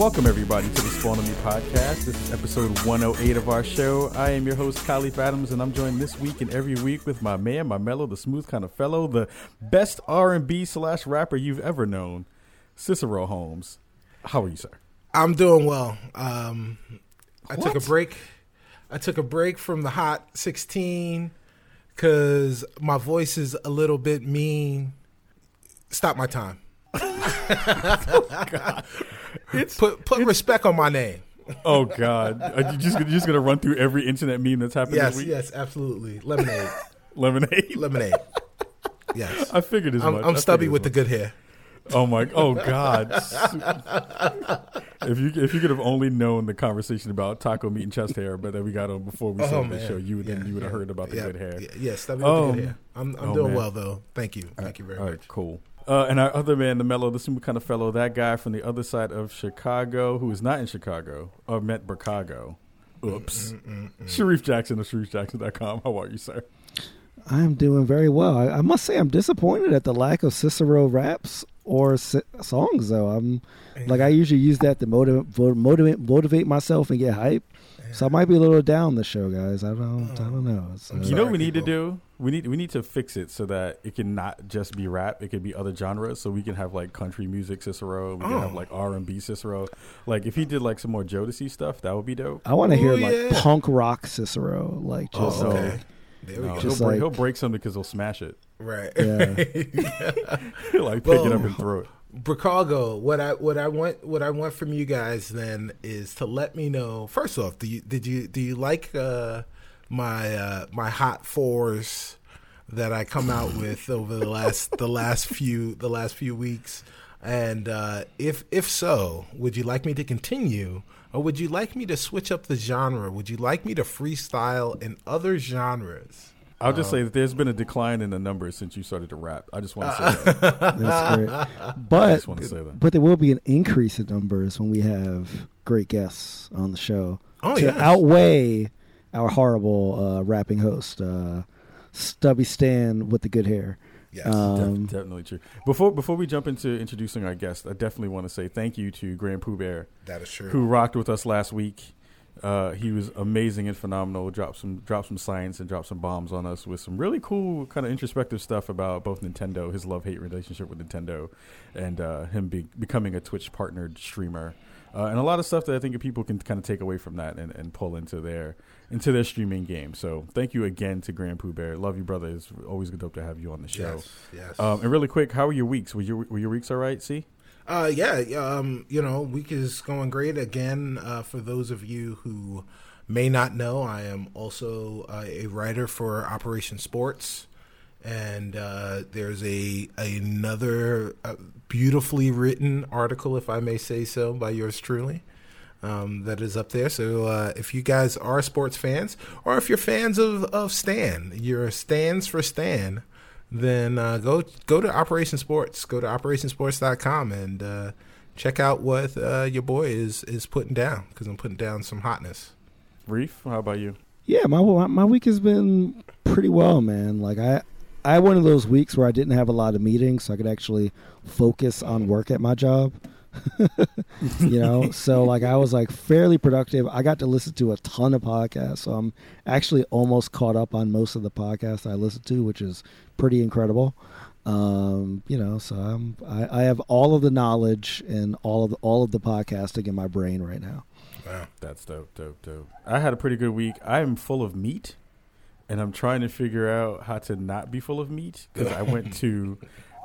Welcome, everybody, to the Spawn on Me podcast. This is episode 108 of our show. I am your host, Kahlief Adams, and I'm joined this week and every week with my man, my mellow, the smooth kind of fellow, the best R&B slash rapper you've ever known, Cicero Holmes. How are you, sir? I'm doing well. Um, I took a break. I took a break from the Hot 16 because my voice is a little bit mean. Stop my time. put put respect on my name. Oh, God. Are you just, you're just going to run through every internet meme that's happened Yes, this week? yes, absolutely. Lemonade, Lemonade. lemonade. Yes, I figured as I'm, much. I'm I stubby with as the good hair. Oh my! Oh God! if you if you could have only known the conversation about taco meat and chest hair, but that we got on before we Oh, started the show, you would then you would have yeah, heard about the yeah, good hair. Yeah, yeah, stubby with Um, the good hair. I'm I'm oh, doing man. well though. Thank you, thank you very All right, much. cool. Uh, and our other man, the mellow, the super kind of fellow, that guy from the other side of Chicago, who is not in Chicago, or met Chicago. Oops. Mm, mm, mm, Shareef Jackson of ShareefJackson.com. How are you, sir? I'm doing very well. I, I must say, I'm disappointed at the lack of Cicero raps or si- songs, though. I'm like I usually use that to motivate motivate motivate myself and get hype. So I might be a little down the show, guys. I don't, I don't know. So, I'm uh, you know what Sorry, we need to do? We need we need to fix it so that it can not just be rap. It could be other genres. So we can have like country music Cicero. We can have Oh. like R and B Cicero. Like if he did like some more Jodeci stuff, that would be dope. I want to hear Ooh, like yeah. punk rock Cicero, like just Oh, like, okay. There we No, go. he'll, Just break, like- he'll break something because he'll smash it. Right. Yeah. He'll like pick it up and throw it. Bricago, what I what I want what I want from you guys then is to let me know. First off, do you did you do you like uh, my uh, my hot fours that I come out with over the last the last few the last few weeks? And uh, if if so, would you like me to continue, or would you like me to switch up the genre? Would you like me to freestyle in other genres? I'll just say that there's been a decline in the numbers since you started to rap. I just want to say that. that's great. I But just want to say that. but there will be an increase in numbers when we have great guests on the show Oh to yes. outweigh our horrible uh, rapping host, uh, Stubby Stan with the good hair. Yes. Um, Def- definitely true. Before before we jump into introducing our guest, I definitely want to say thank you to Grand Pooh Bear, that is true. who rocked with us last week. Uh, he was amazing and phenomenal. Dropped some dropped some science and dropped some bombs on us with some really cool kind of introspective stuff about both Nintendo, his love hate relationship with Nintendo, and uh, him be, becoming a Twitch partnered streamer, uh, and a lot of stuff that I think people can kind of take away from that and, and pull into their into their streaming game. So thank you again to Grand Pooh Bear. Love you, brother. It's always good dope to have you on the show. Yes. Yes. Um, and really quick, how were your weeks? Were your were your weeks all right? See, Uh, yeah, um, you know, week is going great again. Uh, for those of you who may not know, I am also uh, a writer for Operation Sports, and uh, there's a another uh, beautifully written article, if I may say so, by yours truly. Um, that is up there. So uh, if you guys are sports fans, or if you're fans of, of Stan, you're stands for Stan, then uh, go go to Operation Sports. Go to operationsports.com and uh, check out what uh, your boy is is putting down because I'm putting down some hotness. Reef, how about you? Yeah, my my week has been pretty well, man. Like I I had one of those weeks where I didn't have a lot of meetings, so I could actually focus on work at my job. you know, so like I was like fairly productive. I got to listen to a ton of podcasts, so I'm actually almost caught up on most of the podcasts I listen to, which is pretty incredible. Um, you know, so I'm I, I have all of the knowledge and all of the, all of the podcasting in my brain right now. Wow. That's dope, dope, dope. I had a pretty good week. I am full of meat, and I'm trying to figure out how to not be full of meat because I went to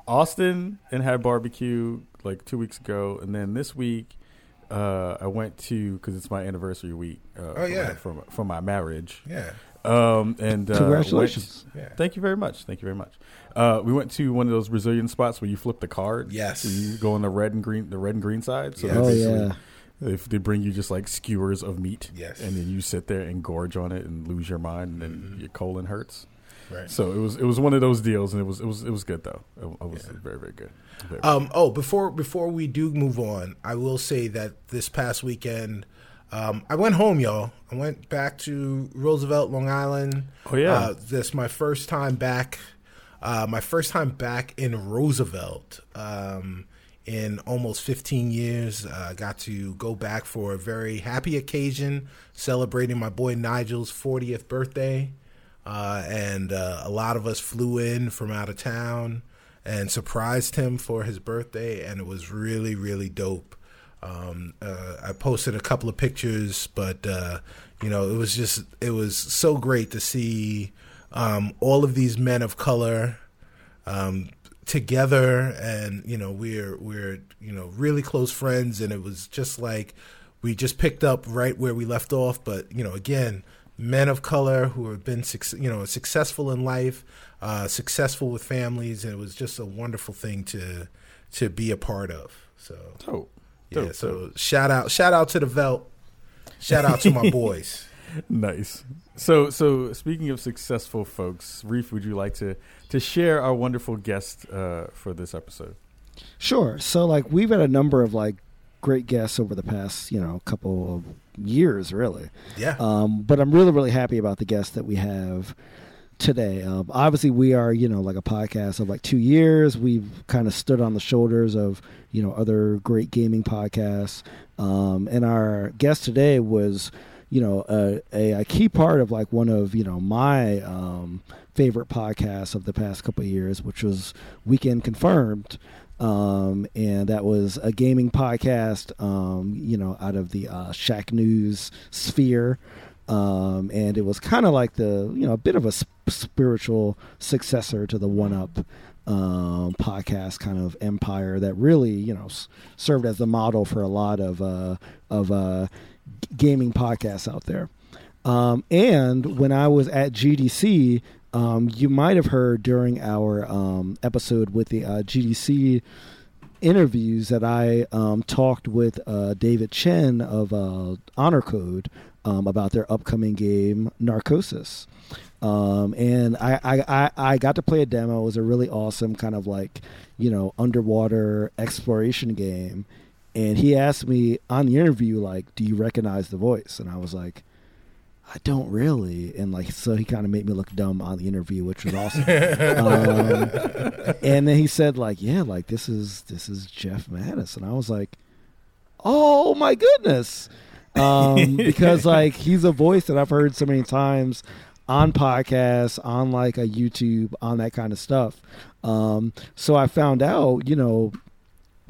Austin and had barbecue like two weeks ago, and then this week uh, I went to because it's my anniversary week. Uh, Oh, for my- yeah. from from my marriage. Yeah. Um, and uh, Congratulations. Yeah. thank you very much. Thank you very much. Uh, we went to one of those Brazilian spots where you flip the card. Yes. So you go on the red and green, the red and green side. So Yes. they Oh yeah. if they bring you just like skewers of meat, Yes. and then you sit there and gorge on it and lose your mind, and then Mhm. your colon hurts. Right. So it was it was one of those deals, and it was it was it was good though. It, was Yeah. very very good. Very Um, oh, before before we do move on, I will say that this past weekend, um, I went home, y'all. I went back to Roosevelt, Long Island. Oh, yeah. uh, this my first time back. Uh, my first time back in Roosevelt. Um, in almost 15 years. I uh, got to go back for a very happy occasion, celebrating my boy Nigel's 40th birthday. Uh, and uh, a lot of us flew in from out of town and surprised him for his birthday, and it was really, really dope. Um, uh, I posted a couple of pictures, but uh, you know, it was just it was so great to see um, all of these men of color um, together, and you know, we're we're you know really close friends, and it was just like we just picked up right where we left off. But you know, again, men of color who have been you know successful in life, uh, successful with families, and it was just a wonderful thing to to be a part of. So, oh, yeah. So shout out, shout out to the Velt. Shout out to my boys. nice. So, so speaking of successful folks, Reef, would you like to to share our wonderful guest uh, for this episode? Sure. So, like, we've had a number of like great guests over the past, you know, couple of years, really. Yeah. Um, but I'm really, really happy about the guests that we have today. Um, obviously, we are, you know, like a podcast of like two years. We've kind of stood on the shoulders of, you know, other great gaming podcasts. Um, and our guest today was, you know, a, a, a, key part of like one of, you know, my um, favorite podcasts of the past couple of years, which was Weekend Confirmed. Um, and that was a gaming podcast, um, you know, out of the uh, Shacknews sphere. Um, and it was kind of like the you know a bit of a sp- spiritual successor to the 1UP um, podcast kind of empire that really you know s- served as the model for a lot of uh, of uh, gaming podcasts out there. Um, and when I was at GDC, um, you might have heard during our um, episode with the uh, GDC interviews that I um, talked with uh, David Chen of uh, Honor Code um, about their upcoming game Narcosis. Um, and I, I, I got to play a demo. It was a really awesome kind of like, you know, underwater exploration game. And he asked me on the interview, like, do you recognize the voice? And I was like, I don't really. And like, so he kind of made me look dumb on the interview, which was awesome. um, and then he said, like, yeah, like this is this is Jeff Mattas, and I was like, oh my goodness um, because like he's a voice that I've heard so many times on podcasts, on like a YouTube, on that kind of stuff. Um, so I found out, you know,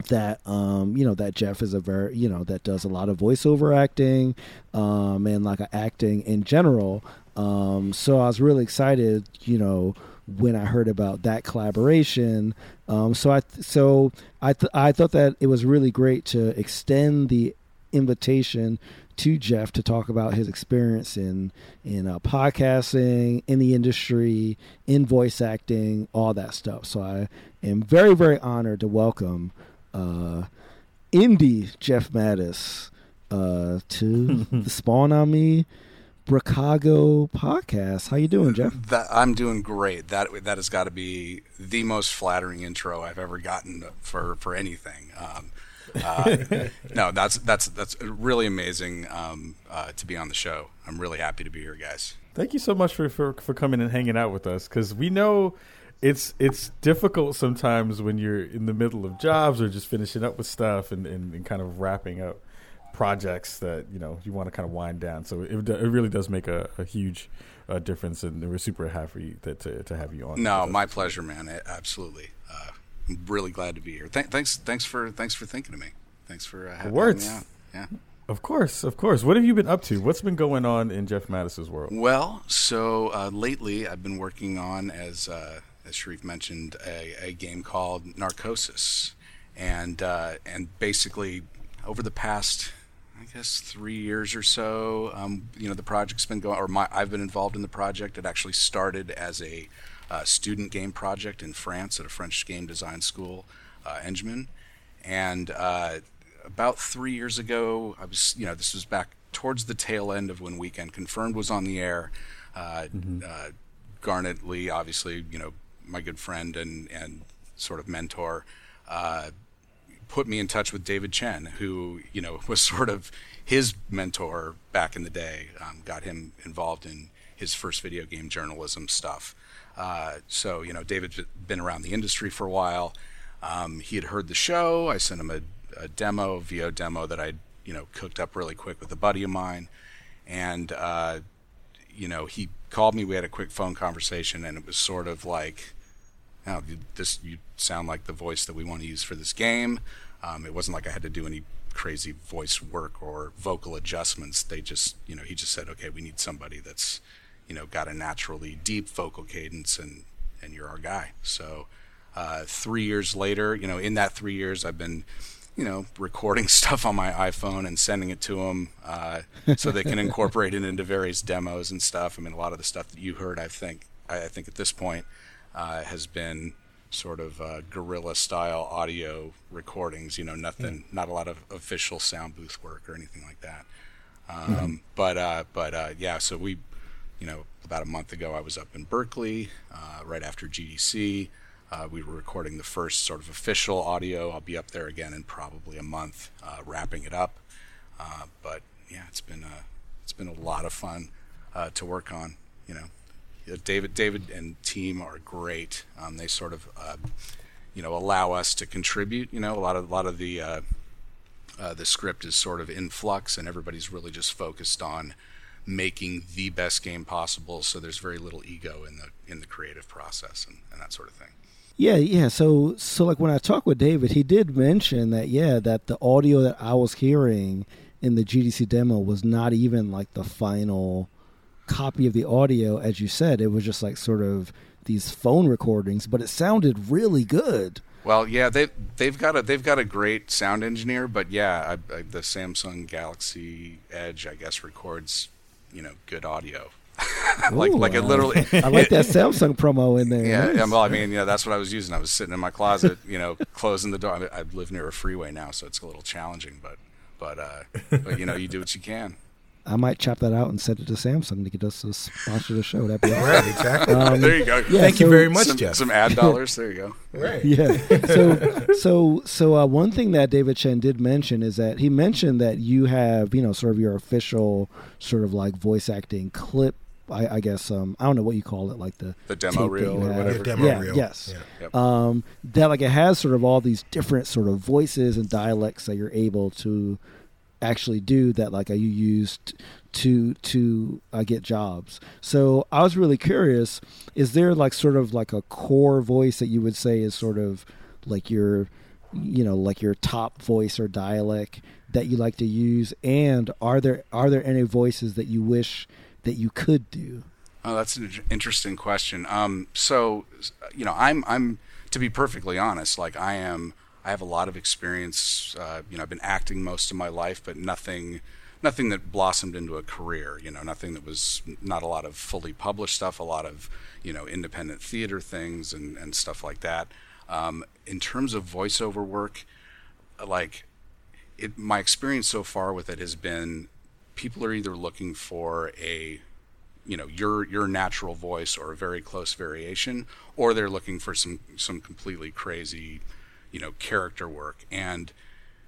that um, you know that Jeff is a very you know that does a lot of voiceover acting um, and like acting in general. Um, so I was really excited, you know, when I heard about that collaboration. Um, so I so I th- I thought that it was really great to extend the invitation to Jeff to talk about his experience in in uh, podcasting, in the industry, in voice acting, all that stuff. So I am very very honored to welcome uh, indie Jeff Mattas uh, to the Spawn on Me Bracago podcast. How you doing, Jeff? That, I'm doing great. That that has got to be the most flattering intro I've ever gotten for for anything. Um, uh, no, that's that's that's really amazing um, uh, to be on the show. I'm really happy to be here, guys. Thank you so much for for, for coming and hanging out with us because we know it's it's difficult sometimes when you're in the middle of jobs or just finishing up with stuff and, and, and kind of wrapping up projects that you know you want to kind of wind down. So it, it really does make a, a huge uh, difference, and we're super happy that, to to have you on. No, my pleasure, man. It, absolutely. Uh, I'm really glad to be here. Th- thanks, thanks for thanks for thinking of me. Thanks for uh, having words. me out. Yeah. Of course, of course. What have you been up to? What's been going on in Jeff Mattas's world? Well, so uh, lately I've been working on, as uh, as Shareef mentioned, a, a, game called Narcosis, and uh, and basically over the past, I guess, three years or so, um, you know, the project's been going, or my, I've been involved in the project. It actually started as a uh, student game project in France at a French game design school, uh, ENJMIN. And uh, about three years ago, I was, you know, this was back towards the tail end of when Weekend Confirmed was on the air. Uh, mm-hmm. Uh, Garnet Lee, obviously, you know, my good friend and, and sort of mentor, uh, put me in touch with David Chen, who, you know, was sort of his mentor back in the day, um, got him involved in his first video game journalism stuff. Uh, so you know, David's been around the industry for a while. Um, he had heard the show. I sent him a, a demo, VO demo that I you know cooked up really quick with a buddy of mine, and uh, you know he called me. We had a quick phone conversation, and it was sort of like, "Now this you sound like the voice that we want to use for this game." Um, it wasn't like I had to do any crazy voice work or vocal adjustments. They just, you know, he just said, "Okay, we need somebody that's, you know, got a naturally deep vocal cadence, and and you're our guy." So, uh, three years later, you know, in that three years, I've been, you know, recording stuff on my iPhone and sending it to them uh, so they can incorporate it into various demos and stuff. I mean, a lot of the stuff that you heard, I think, I, I think at this point, uh, has been sort of uh, guerrilla style audio recordings. You know, nothing, not a lot of official sound booth work or anything like that. Um, mm-hmm. But uh, but uh, yeah, so we, you know, about a month ago, I was up in Berkeley uh, right after GDC. Uh, we were recording the first sort of official audio. I'll be up there again in probably a month, uh, wrapping it up. but yeah, it's been a, it's been a lot of fun to work on. You know, David, David and team are great. Um, they sort of, uh, you know, allow us to contribute. You know, a lot of a lot of the uh, uh, the script is sort of in flux, and everybody's really just focused on making the best game possible. So there's very little ego in the in the creative process and, and that sort of thing. Yeah, yeah. So, so like when I talked with David, he did mention that yeah, that the audio that I was hearing in the GDC demo was not even like the final copy of the audio, as you said, it was just like sort of these phone recordings, but it sounded really good. Well, yeah, they they've got a they've got a great sound engineer, but yeah, I, I, the Samsung Galaxy Edge, I guess, records you know good audio. like Ooh, like it literally. I like that Samsung promo in there. Yeah, yeah, well, I mean, yeah, that's what I was using. I was sitting in my closet, you know, closing the door. I, I live near a freeway now, so it's a little challenging, but but uh, but you know, you do what you can. I might chop that out and send it to Samsung to get us to sponsor the show. That'd be awesome. right. Exactly. Um, there you go. Yeah, Thank so, you very much, some, Jeff. Some ad dollars. There you go. right. Yeah. So so so uh, one thing that David Chen did mention is that he mentioned that you have you know sort of your official sort of like voice acting clip I, I, guess um, I don't know what you call it, like the the demo reel or whatever. The demo yeah, reel. Yes. Yeah. Yep. Um, that like it has sort of all these different sort of voices and dialects that you're able to actually do that like you used to to uh, get jobs. So I was really curious: is there like sort of like a core voice that you would say is sort of like your, you know, like your top voice or dialect that you like to use? And are there are there any voices that you wish that you could do? Oh, that's an interesting question. Um, so, you know, I'm I'm to be perfectly honest, like I am. I have a lot of experience. Uh, you know, I've been acting most of my life, but nothing nothing that blossomed into a career. You know, nothing that was not a lot of fully published stuff, a lot of you know independent theater things and and stuff like that. Um, in terms of voiceover work, like it, my experience so far with it has been people are either looking for a you know your your natural voice or a very close variation or they're looking for some some completely crazy you know character work and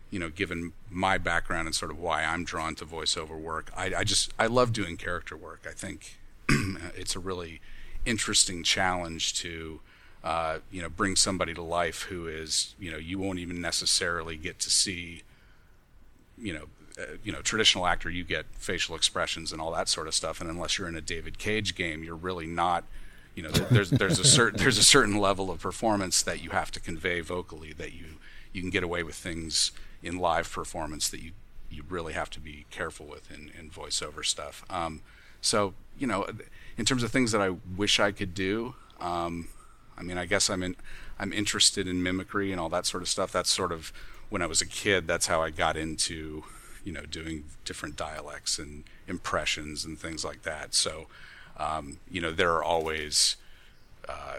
you know, given my background and sort of why I'm drawn to voiceover work, I, I just I love doing character work. I think it's a really interesting challenge to uh, you know bring somebody to life who is you know you won't even necessarily get to see you know uh, you know traditional actor you get facial expressions and all that sort of stuff and unless you're in a David Cage game you're really not you know there's there's a certain there's a certain level of performance that you have to convey vocally that you you can get away with things in live performance that you you really have to be careful with in, in voiceover stuff. Um, so you know, in terms of things that I wish I could do, um, I mean, I guess I'm in, I'm interested in mimicry and all that sort of stuff. That's sort of when I was a kid. That's how I got into you know doing different dialects and impressions and things like that. So um, you know, there are always uh,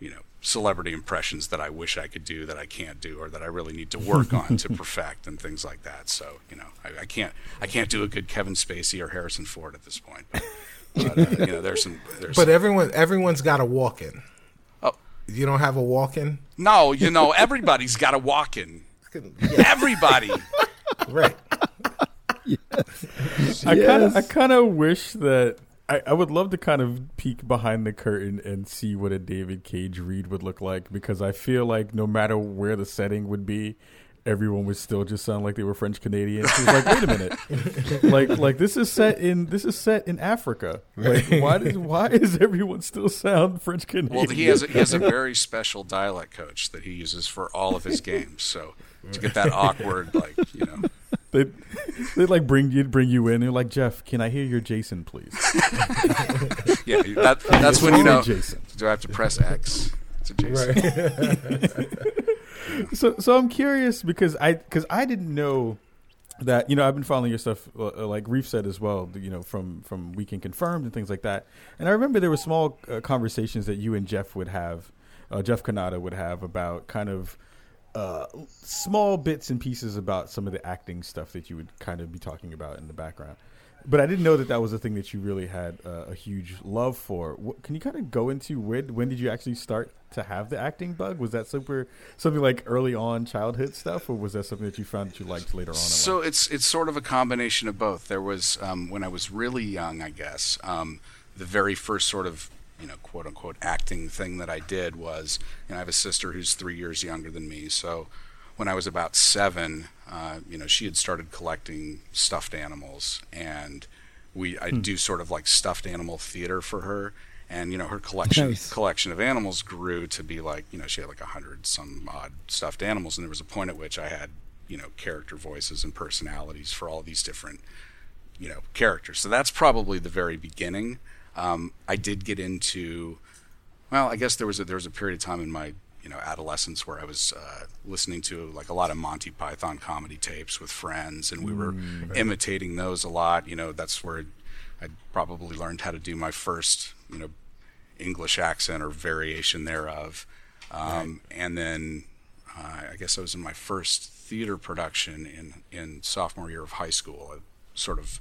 you know celebrity impressions that I wish I could do that I can't do or that I really need to work on to perfect and things like that. So you know, I, I, can't I can't do a good Kevin Spacey or Harrison Ford at this point. But, but uh, you know, there's some. There's but some, everyone everyone's got a walk in. Oh, you don't have a walk in? No, you know everybody's got a walk in. Everybody. right. yes. I kind of I kind of wish that I, I would love to kind of peek behind the curtain and see what a David Cage read would look like because I feel like no matter where the setting would be, everyone would still just sound like they were French Canadians. It's like, wait a minute, like like this is set in this is set in Africa. Like, why does why does everyone still sound French Canadian? Well, he has a, he has a very special dialect coach that he uses for all of his games. So to get that awkward, like you know, they they like bring you bring you in. They're like, Jeff, can I hear your Jason, please? yeah, that, that's when you know. Jason. Do I have to press X? It's a Jason. so so I'm curious because I because I didn't know that you know I've been following your stuff uh, like Reef said as well you know from from Weekend Confirmed and things like that and I remember there were small uh, conversations that you and Jeff would have uh, Jeff Cannata would have about kind of uh, small bits and pieces about some of the acting stuff that you would kind of be talking about in the background but I didn't know that that was a thing that you really had uh, a huge love for. What, can you kind of go into when when did you actually start to have the acting bug? Was that super something like early on childhood stuff, or was that something that you found that you liked later on? So it's it's sort of a combination of both. There was um, when I was really young, I guess. Um, the very first sort of you know quote unquote acting thing that I did was you know I have a sister who's three years younger than me, so when I was about seven, uh, you know, she had started collecting stuffed animals, and we I hmm. do sort of like stuffed animal theater for her, and you know, her collection nice. collection of animals grew to be like you know she had like a hundred some odd stuffed animals, and there was a point at which I had you know character voices and personalities for all these different you know characters. So that's probably the very beginning. Um, I did get into well, I guess there was a, there was a period of time in my you know adolescence where I was uh, listening to like a lot of Monty Python comedy tapes with friends, and we were mm, imitating those a lot. You know, that's where I probably learned how to do my first you know English accent or variation thereof. Um, right. And then uh, I guess I was in my first theater production in in sophomore year of high school. A sort of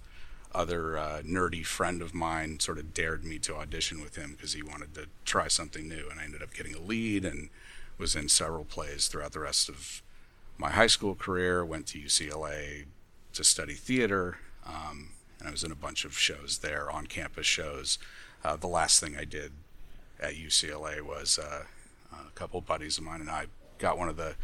other uh, nerdy friend of mine sort of dared me to audition with him because he wanted to try something new, and I ended up getting a lead and was in several plays throughout the rest of my high school career. Went to UCLA to study theater, um, and I was in a bunch of shows there, on campus shows. Uh, the last thing I did at UCLA was uh, a couple buddies of mine and I got one of the,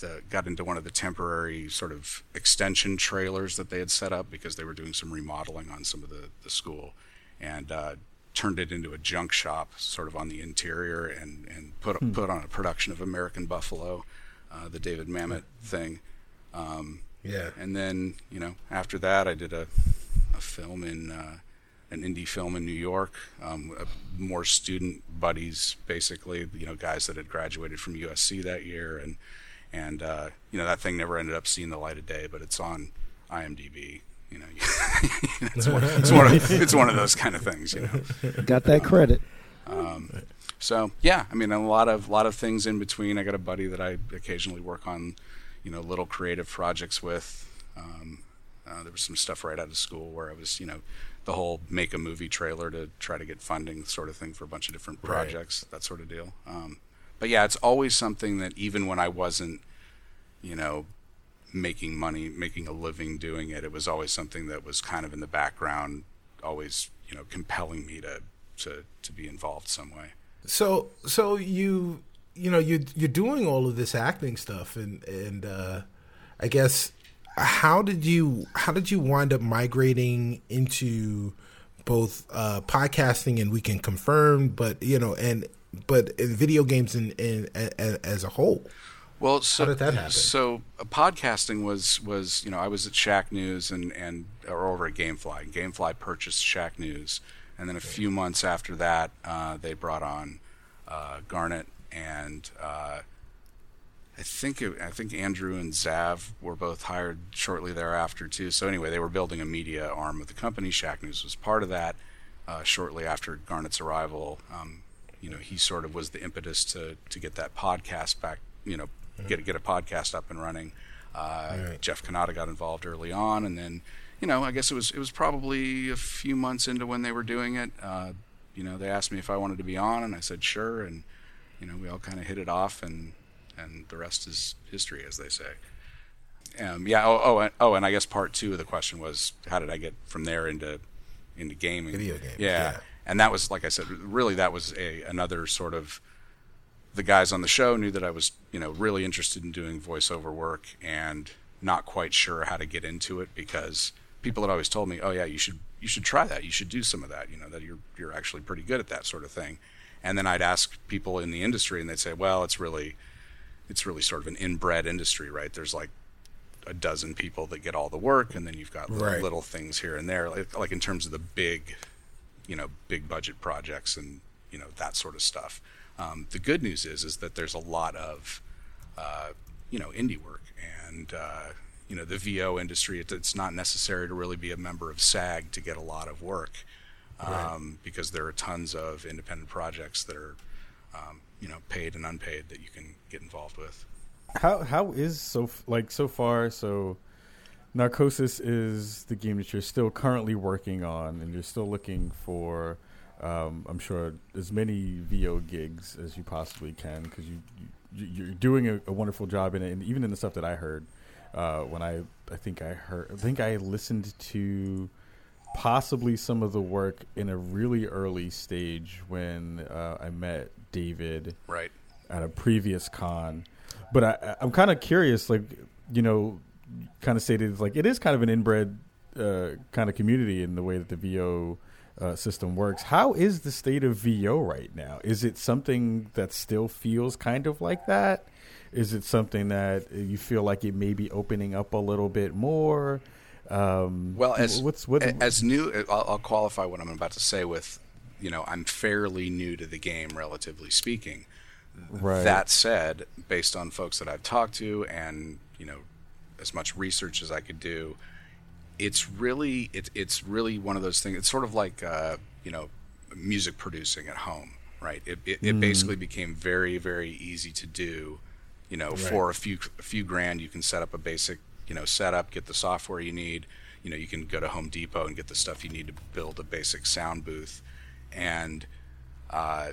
the got into one of the temporary sort of extension trailers that they had set up because they were doing some remodeling on some of the, the school, and uh, turned it into a junk shop, sort of on the interior, and and put hmm. put on a production of American Buffalo, uh, the David Mamet thing. Um, yeah. And then you know after that, I did a a film in uh, an indie film in New York. Um, more student buddies, basically, you know, guys that had graduated from USC that year, and and uh, you know that thing never ended up seeing the light of day, but it's on IMDb you know, it's, one, it's, one of, it's one of those kind of things. You know, got that credit. Um, so yeah, I mean, a lot of lot of things in between. I got a buddy that I occasionally work on, you know, little creative projects with. Um, uh, there was some stuff right out of school where I was, you know, the whole make a movie trailer to try to get funding sort of thing for a bunch of different projects, right. that sort of deal. Um, but yeah, it's always something that even when I wasn't, you know, making money, making a living doing it. It was always something that was kind of in the background, always you know compelling me to to to be involved some way. So so you you know you you're doing all of this acting stuff and and uh, I guess how did you how did you wind up migrating into both uh, podcasting and Weekend Confirmed, but you know and but in video games in, in, in, as a whole. Well, so how did that happen? So uh, podcasting was was you know I was at Shacknews and and or over at GameFly. GameFly purchased Shacknews, and then a few months after that, uh, they brought on uh, Garnet and uh, I think it, I think Andrew and Xav were both hired shortly thereafter too. So anyway, they were building a media arm of the company. Shacknews was part of that. Uh, shortly after Garnet's arrival, um, you know, he sort of was the impetus to to get that podcast back you know get get a podcast up and running. Uh, right. Jeff Cannata got involved early on, and then you know I guess it was it was probably a few months into when they were doing it. Uh, you know they asked me if I wanted to be on, and I said sure, and you know we all kind of hit it off, and and the rest is history, as they say. Um, yeah. Oh, oh, and, oh, and I guess part two of the question was how did I get from there into into gaming. Video games, Yeah. yeah. And that was like I said, really that was a another sort of the guys on the show knew that I was, you know, really interested in doing voiceover work and not quite sure how to get into it because people had always told me, "Oh yeah, you should you should try that. You should do some of that. You know, that you're you're actually pretty good at that sort of thing." And then I'd ask people in the industry and they'd say, "Well, it's really it's really sort of an inbred industry, right? There's like a dozen people that get all the work and then you've got little, Right. little things here and there like, like in terms of the big you know big budget projects and you know that sort of stuff. Um, the good news is is that there's a lot of uh, you know indie work and uh, you know the VO industry. It, it's not necessary to really be a member of SAG to get a lot of work um, because there are tons of independent projects that are um, you know paid and unpaid that you can get involved with. How how is so like so far? So, Narcosis is the game that you're still currently working on, and you're still looking for. Um, I'm sure as many VO gigs as you possibly can because you, you you're doing a, a wonderful job in it, and even in the stuff that I heard uh, when I I think I heard I think I listened to possibly some of the work in a really early stage when uh, I met David Right. at a previous con. But I, I'm kind of curious, like you know, kind of stated like it is kind of an inbred uh, kind of community in the way that the VO uh, system works. How is the state of VO right now? Is it something that still feels kind of like that? Is it something that you feel like it may be opening up a little bit more? Um, Well, as what's what as new, I'll, I'll qualify what I'm about to say with, you know, I'm fairly new to the game, relatively speaking. right? That said, based on folks that I've talked to, and you know, as much research as I could do, it's really it's it's really one of those things. It's sort of like uh, you know, music producing at home, right? It it, it basically became very very easy to do. You know, for a few a few grand, you can set up a basic you know setup, get the software you need. You know, you can go to Home Depot and get the stuff you need to build a basic sound booth, and uh,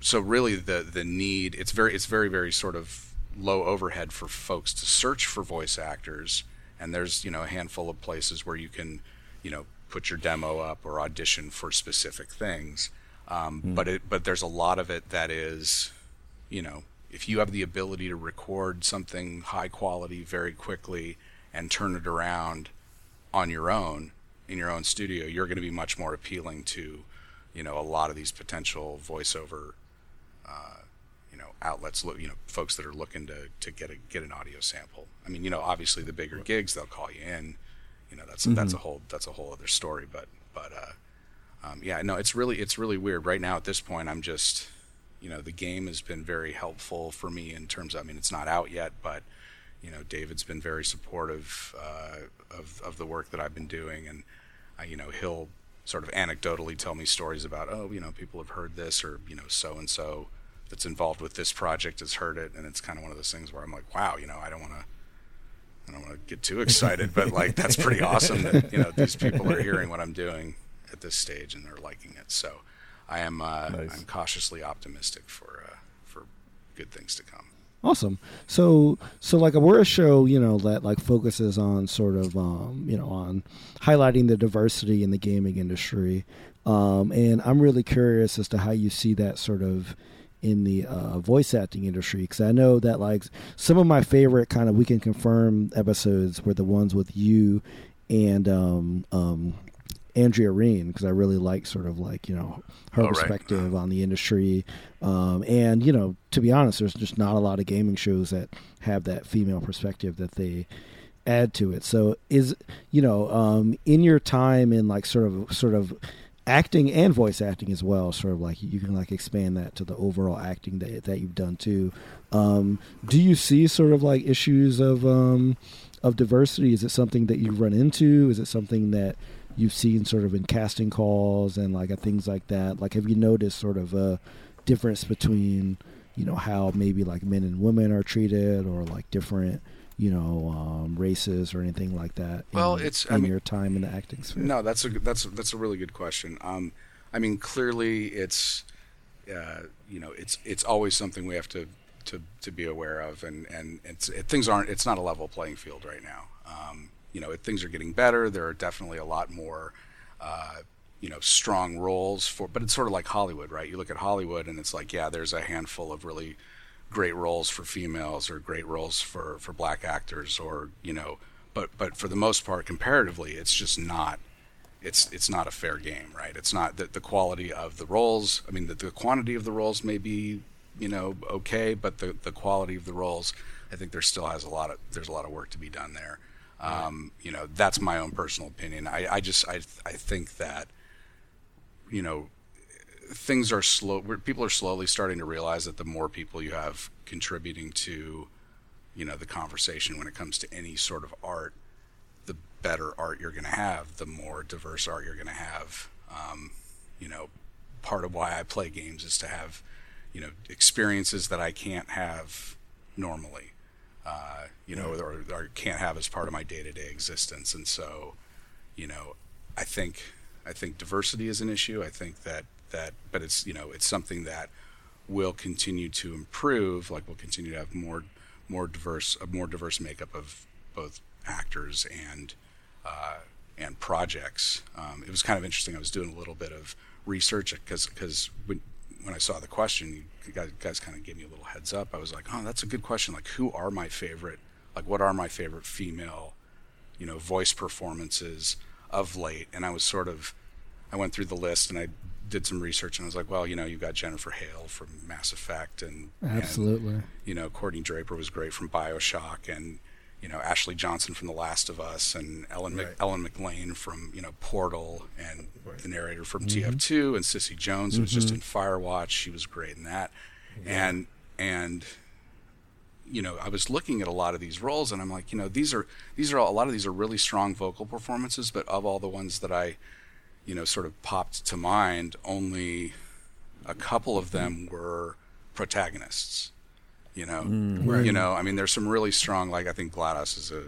so really the the need it's very it's very very sort of low overhead for folks to search for voice actors. And there's you know a handful of places where you can you know put your demo up or audition for specific things. Um, but it but there's a lot of it that is you know if you have the ability to record something high quality very quickly and turn it around on your own in your own studio you're going to be much more appealing to you know a lot of these potential voiceover outlets look you know folks that are looking to to get a get an audio sample. I mean you know obviously the bigger gigs they'll call you in. You know that's that's a whole that's a whole other story but but uh um, yeah no it's really it's really weird. Right now at this point i'm just you know the game has been very helpful for me in terms of, i mean it's not out yet but you know david's been very supportive uh, of of the work that i've been doing. And uh, you know he'll sort of anecdotally tell me stories about oh you know people have heard this or you know so and so that's involved with this project has heard it and it's kind of one of those things where i'm like wow you know i don't want to I don't want to get too excited, but like that's pretty awesome that you know these people are hearing what I'm doing at this stage and they're liking it. So I am uh, Nice. I'm cautiously optimistic for uh, for good things to come. Awesome. So, so like we're a show, you know, that like focuses on sort of, um, you know, on highlighting the diversity in the gaming industry. Um, and I'm really curious as to how you see that sort of in the uh, voice acting industry because I know that like some of my favorite kind of Weekend Confirmed episodes were the ones with you and um, um, Andrea Rene because I really like sort of like you know her Oh, right. perspective on the industry, um, and you know to be honest, there's just not a lot of gaming shows that have that female perspective that they add to it. So is you know um, in your time in like sort of sort of acting and voice acting as well, sort of like you can like expand that to the overall acting that that you've done too. Um, do you see sort of like issues of um, of diversity? Is it something that you run into? Is it something that you've seen sort of in casting calls and like uh, things like that? Like, have you noticed sort of a difference between you know how maybe like men and women are treated, or like different you know um, races or anything like that? Well, in, it's- in I mean- your time in the acting sphere. No, that's a that's that's a really good question. Um, I mean, clearly, it's uh, you know, it's it's always something we have to to, to be aware of, and and it's it, things aren't. It's not a level playing field right now. Um, you know, it, things are getting better. There are definitely a lot more uh, you know strong roles for but it's sort of like hollywood right you look at hollywood and it's like yeah there's a handful of really great roles for females or great roles for for black actors or you know but but for the most part comparatively it's just not it's it's not a fair game right? It's not the, the quality of the roles i mean the, the quantity of the roles may be you know okay but the the quality of the roles i think there still has a lot of there's a lot of work to be done there. Um, you know that's my own personal opinion. I i just i i think that you know things are slow people are slowly starting to realize that the more people you have contributing to you know the conversation when it comes to any sort of art the better art you're going to have the more diverse art you're going to have. Um, you know part of why i play games is to have you know experiences that i can't have normally. Uh, you know or, or can't have as part of my day-to-day existence. And so you know i think I think diversity is an issue. I think that that, but it's you know it's something that will continue to improve. Like we'll continue to have more more diverse a more diverse makeup of both actors and uh, and projects. Um, it was kind of interesting. I was doing a little bit of research because because when when I saw the question, you guys, guys kind of gave me a little heads up. I was like, oh, that's a good question. Like, who are my favorite? Like, what are my favorite female, you know, voice performances of late? And I was sort of, I went through the list and I did some research and I was like, well, you know, you've got Jennifer Hale from Mass Effect and absolutely, and, you know, Courtney Draper was great from Bioshock and you know Ashley Johnson from The Last of Us and Ellen right. Mc, Ellen McLain from you know Portal and right. the narrator from mm-hmm. TF2 and Cissy Jones mm-hmm. was just mm-hmm. in Firewatch. She was great in that, yeah. and and you know I was looking at a lot of these roles and I'm like, you know, these are these are all, a lot of these are really strong vocal performances, but of all the ones that I you know sort of popped to mind, only a couple of them were protagonists. You know, mm, right. you know. I mean, there's some really strong. Like I think GLaDOS is a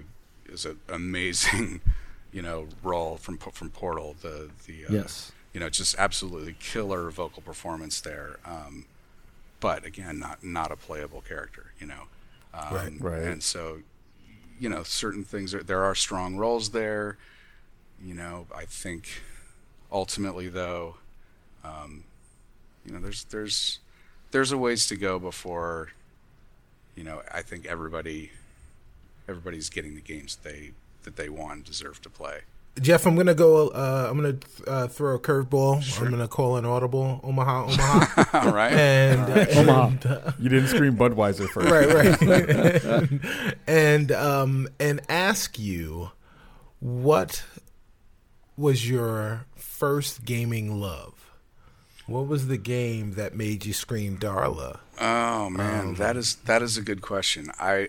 is an amazing, you know, role from from Portal. The the uh, yes. You know, just absolutely killer vocal performance there. Um, but again, not not a playable character. You know, um, right, right. And so, you know, certain things are, there are strong roles there. You know, I think ultimately though, um, you know, there's there's there's a ways to go before you know, I think everybody everybody's getting the games that they that they want and deserve to play. Jeff, I'm gonna go. Uh, I'm gonna uh, throw a curveball. Sure. I'm gonna call an audible Omaha, Omaha. All right, and, All right. and Omaha. Uh, you didn't scream Budweiser first, right? Right. and um, and ask you what was your first gaming love? What was the game that made you scream Darla? Oh man, um, that is that is a good question. I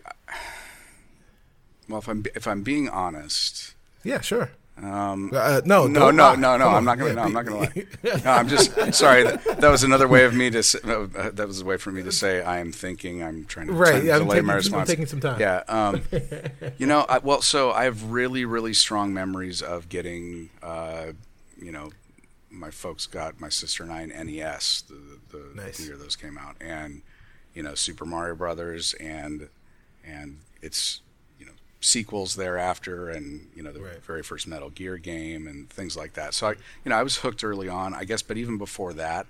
well, if I'm if I'm being honest, yeah, sure. Um, uh, no, no, no, no, no. I'm not gonna. Yeah, no, I'm not gonna lie. No, I'm just sorry. That, that, was another way of me to. Say, uh, that was a way for me to say I am thinking. I'm trying to, right. Yeah, to delay taking, my response. I'm taking some time. Yeah. Um, you know, I, well, so I have really, really strong memories of getting, uh, you know, my folks got my sister and I an NES the, the, nice. the year those came out, and you know Super Mario Brothers and and its you know sequels thereafter, and you know the right. very first Metal Gear game and things like that. So I you know I was hooked early on, I guess, but even before that,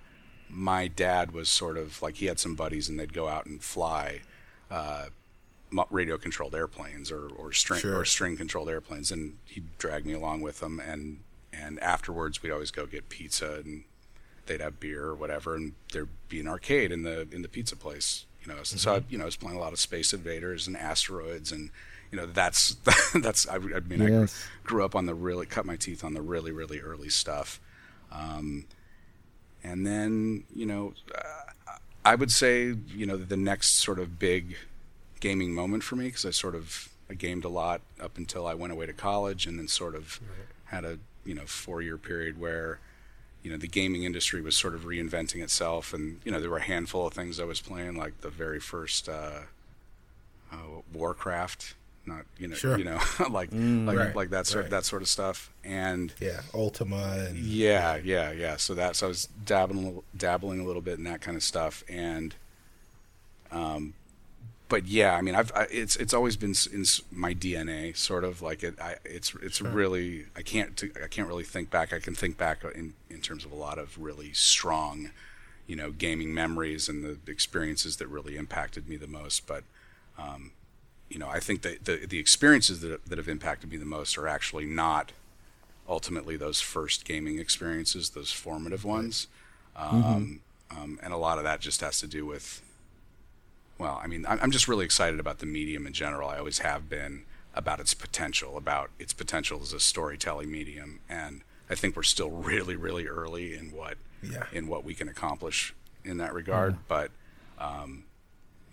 my dad was sort of like he had some buddies and they'd go out and fly. Uh, radio controlled airplanes or or string sure. or string controlled airplanes and he'd drag me along with them and and afterwards we'd always go get pizza and they'd have beer or whatever and there'd be an arcade in the in the pizza place you know mm-hmm. so I, you know I was playing a lot of Space Invaders and Asteroids and you know that's that's I, I mean yes. I grew up on the really cut my teeth on the really really early stuff um, and then you know uh, I would say you know the next sort of big gaming moment for me because I sort of I gamed a lot up until I went away to college and then sort of right. had a you know four year period where you know the gaming industry was sort of reinventing itself, and you know there were a handful of things I was playing, like the very first uh, uh, Warcraft, not you know sure. you know like mm, like right, like that sort right. that sort of stuff, and yeah, Ultima, and, yeah, yeah, yeah. So that so I was dabbling dabbling a little bit in that kind of stuff, and um, but yeah, I mean, I've I, it's it's always been in my DNA, sort of like it. I, it's it's sure. really I can't I can't really think back. I can think back in in terms of a lot of really strong, you know, gaming memories and the experiences that really impacted me the most. But um, you know, I think that the the experiences that that have impacted me the most are actually not ultimately those first gaming experiences, those formative ones. Mm-hmm. Um, mm-hmm. um, and a lot of that just has to do with well, I mean, I'm just really excited about the medium in general. I always have been about its potential, about its potential as a storytelling medium, and I think we're still really, really early in what yeah. in what we can accomplish in that regard. Mm-hmm. But um,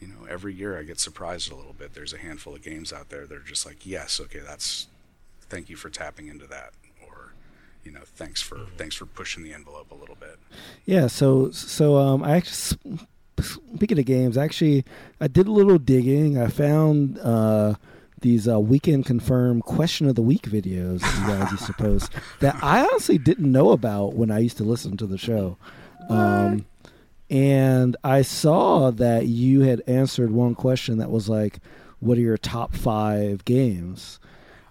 you know, every year I get surprised a little bit. There's a handful of games out there that are just like, yes, okay, that's thank you for tapping into that, or you know, thanks for mm-hmm. thanks for pushing the envelope a little bit. Yeah. So so um, I actually speaking of games, actually, I did a little digging. I found uh, these uh, weekend confirmed question of the week videos that you guys used to post that I honestly didn't know about when I used to listen to the show. Um, and I saw that you had answered one question that was like, "What are your top five games?"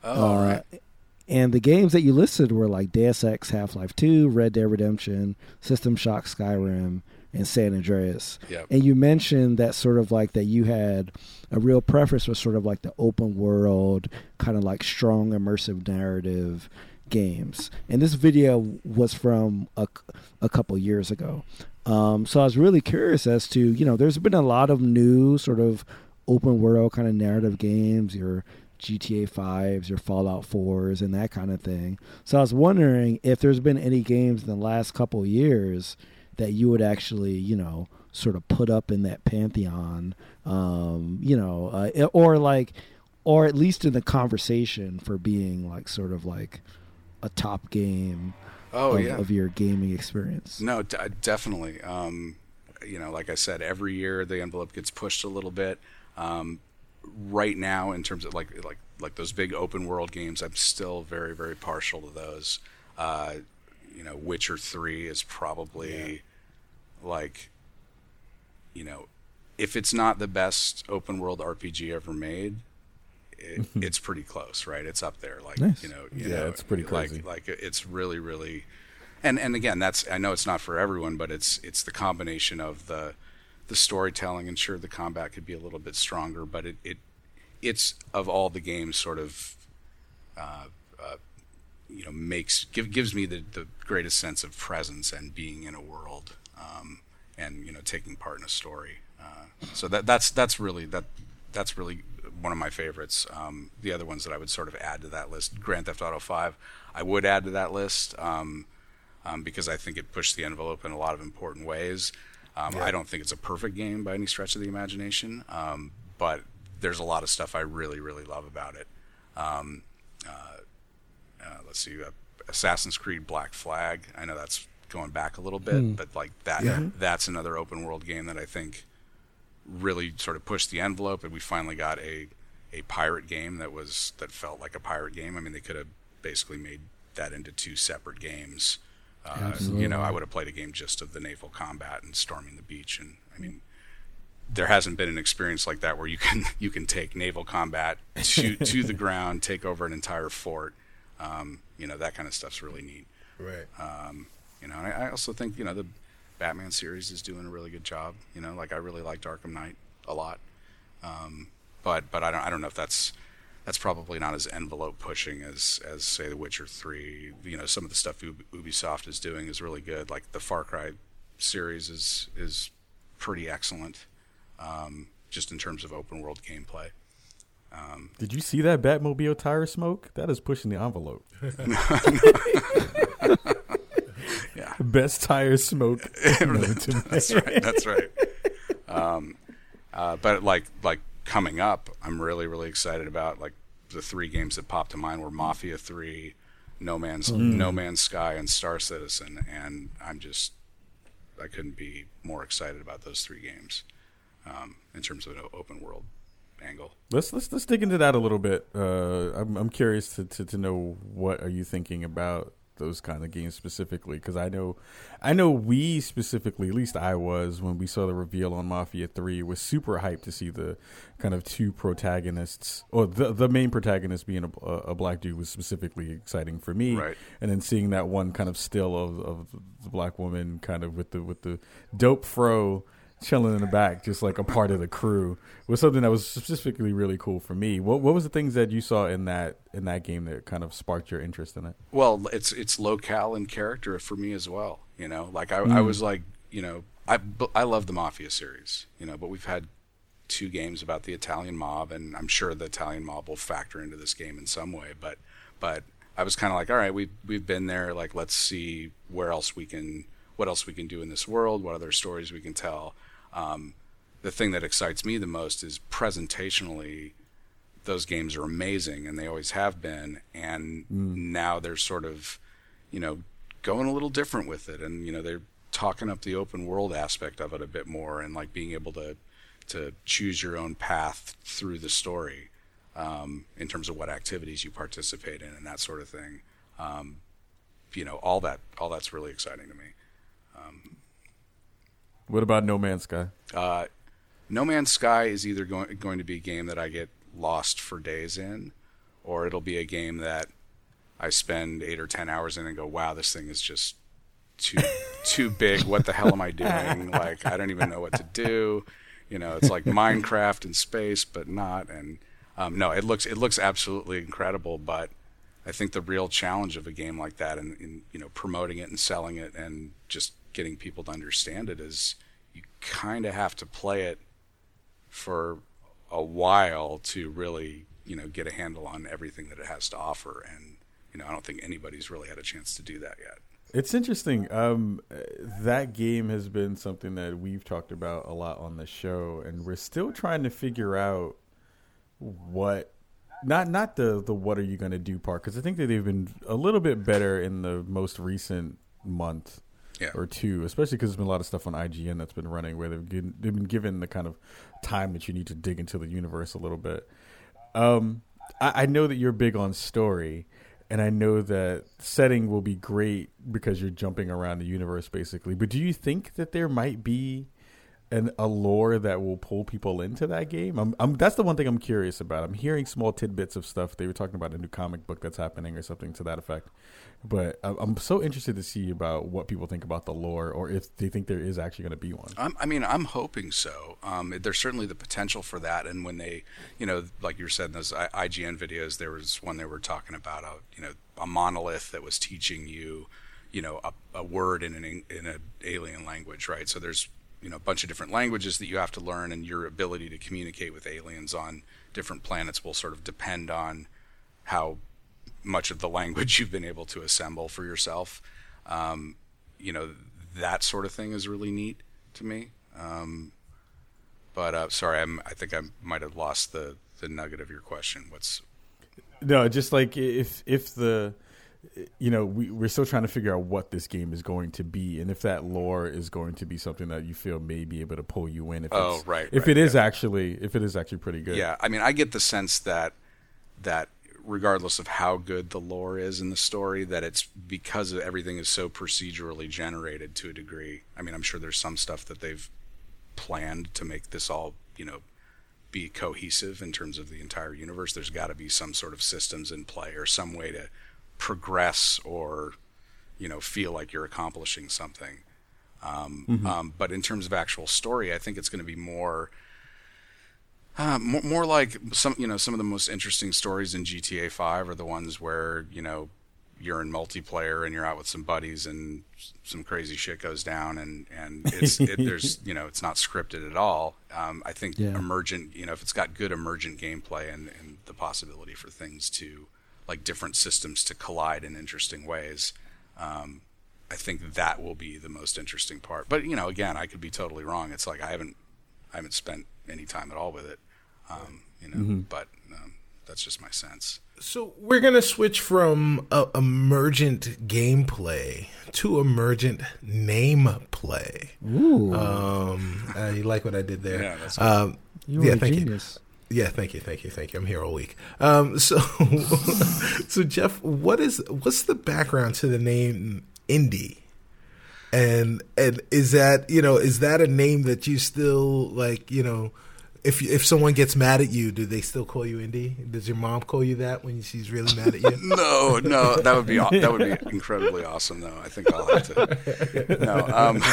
Oh, uh, right. And the games that you listed were like Deus Ex, Half Life Two, Red Dead Redemption, System Shock, Skyrim, and San Andreas. Yep. And you mentioned that sort of like that you had a real preference for sort of like the open world, kind of like strong immersive narrative games. And this video was from a, a couple years ago. Um, so I was really curious as to, you know, there's been a lot of new sort of open world kind of narrative games, your GTA 5s, your Fallout 4s, and that kind of thing. So I was wondering if there's been any games in the last couple years that you would actually, you know, sort of put up in that pantheon, um, you know, uh, or like, or at least in the conversation for being like sort of like a top game. Oh of, yeah, of your gaming experience. No, d- definitely. Um, you know, like I said, every year the envelope gets pushed a little bit. Um, right now, in terms of like like like those big open world games, I'm still very very partial to those. Uh, you know, Witcher Three is probably like you know if it's not the best open world RPG ever made, it, it's pretty close, right? It's up there, like nice. you know, you yeah, know, it's pretty crazy. Like, like it's really, really, and and again, that's I know it's not for everyone, but it's it's the combination of the the storytelling, and sure, the combat could be a little bit stronger, but it it it's of all the games, sort of, uh, uh, you know, makes give, gives me the the greatest sense of presence and being in a world um, and you know taking part in a story. Uh, so that that's that's really that that's really one of my favorites. Um, the other ones that I would sort of add to that list, Grand Theft Auto Five, I would add to that list um, um, because I think it pushed the envelope in a lot of important ways. Um, yeah. I don't think it's a perfect game by any stretch of the imagination, um, but there's a lot of stuff I really really love about it. Um, uh, uh, let's see, uh, Assassin's Creed Black Flag. I know that's going back a little bit, mm. but like that yeah. that's another open world game that I think really sort of pushed the envelope and we finally got a a pirate game that was that felt like a pirate game. I mean, they could have basically made that into two separate games. Uh, you know, I would have played a game just of the naval combat and storming the beach, and I mean, there hasn't been an experience like that where you can you can take naval combat, shoot to the ground, take over an entire fort. Um, you know, that kind of stuff's really neat. Right. Um, you know, and I, I also think you know the Batman series is doing a really good job. You know, like I really liked Arkham Knight a lot, um, but but I don't I don't know if that's that's probably not as envelope pushing as as say The Witcher Three. You know, some of the stuff Ubisoft is doing is really good. Like the Far Cry series is is pretty excellent, um, just in terms of open world gameplay. Um, Did you see that Batmobile tire smoke? That is pushing the envelope. yeah. Best tire smoke. that's right. That's right. Um, uh, but like like coming up, I'm really really excited about like the three games that popped to mind were Mafia Three, No Man's mm. No Man's Sky, and Star Citizen, and I'm just I couldn't be more excited about those three games um, in terms of an open world angle. Let's let's let's dig into that a little bit. Uh, I'm I'm curious to, to, to know what are you thinking about those kind of games specifically because I know, I know we specifically, at least I was when we saw the reveal on Mafia Three, was super hyped to see the kind of two protagonists or the the main protagonist being a, a black dude was specifically exciting for me, Right. and then seeing that one kind of still of, of the black woman kind of with the with the dope fro chilling in the back, just like a part of the crew, was something that was specifically really cool for me. What what was the things that you saw in that in that game that kind of sparked your interest in it? Well, it's it's locale and character for me as well. You know, like I, I mm. was like, you know, I I love the Mafia series. You know, but we've had two games about the Italian mob, and I'm sure the Italian mob will factor into this game in some way. But but I was kind of like, all right, we've we've been there. Like, let's see where else we can, what else we can do in this world, what other stories we can tell. Um, the thing that excites me the most is presentationally those games are amazing and they always have been and now they're sort of you know going a little different with it. And you know they're talking up the open world aspect of it a bit more and like being able to to choose your own path through the story um, in terms of what activities you participate in and that sort of thing. Um, you know all that all that's really exciting to me What about No Man's Sky? uh, No Man's Sky is either going going to be a game that I get lost for days in, or it'll be a game that I spend eight or ten hours in and go, "Wow, this thing is just too too big. What the hell am I doing? Like, I don't even know what to do." You know, it's like Minecraft in space, but not. And um, no, it looks it looks absolutely incredible, but I think the real challenge of a game like that, and, and you know, promoting it and selling it, and just getting people to understand it, is you kind of have to play it for a while to really, you know, get a handle on everything that it has to offer. And you know, I don't think anybody's really had a chance to do that yet. It's interesting. Um, that game has been something that we've talked about a lot on the show, and we're still trying to figure out what not not the the what are you going to do part because I think that they've been a little bit better in the most recent month Yeah. or two, especially because there's been a lot of stuff on IGN that's been running where they've given, they've been given the kind of time that you need to dig into the universe a little bit. Um, I, I know that you're big on story, and I know that setting will be great because you're jumping around the universe basically. But do you think that there might be an a lore that will pull people into that game? I'm, I'm that's the one thing I'm curious about. I'm hearing small tidbits of stuff. They were talking about a new comic book that's happening or something to that effect. But I'm, so interested to see about what people think about the lore, or if they think there is actually going to be one. I'm, I mean, I'm hoping so. Um, there's certainly the potential for that. And when they, you know, like you said in those IGN videos, there was one they were talking about, a, you know, a monolith that was teaching you, you know, a, a word in an in an alien language, right? So there's, you know, a bunch of different languages that you have to learn, and your ability to communicate with aliens on different planets will sort of depend on how much of the language you've been able to assemble for yourself. Um, you know, that sort of thing is really neat to me. Um, but uh, sorry, I'm, I think I might have lost the, the nugget of your question. What's No, just like if if the you know we we're still trying to figure out what this game is going to be, and if that lore is going to be something that you feel may be able to pull you in. If Oh, right, If right, it is yeah. actually if it is actually pretty good. Yeah, I mean, I get the sense that that regardless of how good the lore is in the story, that it's because of everything is so procedurally generated to a degree. I mean, I'm sure there's some stuff that they've planned to make this all, you know, be cohesive in terms of the entire universe. There's got to be some sort of systems in play or some way to progress or, you know, feel like you're accomplishing something. Um, um, but in terms of actual story, I think it's going to be more uh, more, more like some, you know, some of the most interesting stories in GTA 5 are the ones where, you know, you're in multiplayer and you're out with some buddies and some crazy shit goes down and, and it's, it, there's, you know, it's not scripted at all. Um, I think Yeah. emergent, you know, if it's got good emergent gameplay and, and the possibility for things to, like different systems to collide in interesting ways, um, I think that will be the most interesting part. But, you know, again, I could be totally wrong. It's like I haven't, I haven't spent any time at all with it. Um, you know, but um, that's just my sense. So we're gonna switch from uh, emergent gameplay to emergent name play. Ooh, Um, uh, you like what I did there? Yeah, that's um, you yeah, are a thank you. Yeah, thank you, thank you, thank you. I'm here all week. Um, so, so Jeff, what is what's the background to the name Indie? And and is that you know is that a name that you still like you know if if someone gets mad at you, do they still call you Indie? Does your mom call you that when she's really mad at you? no, no, that would be that would be incredibly awesome. Though I think I'll have to. No, um,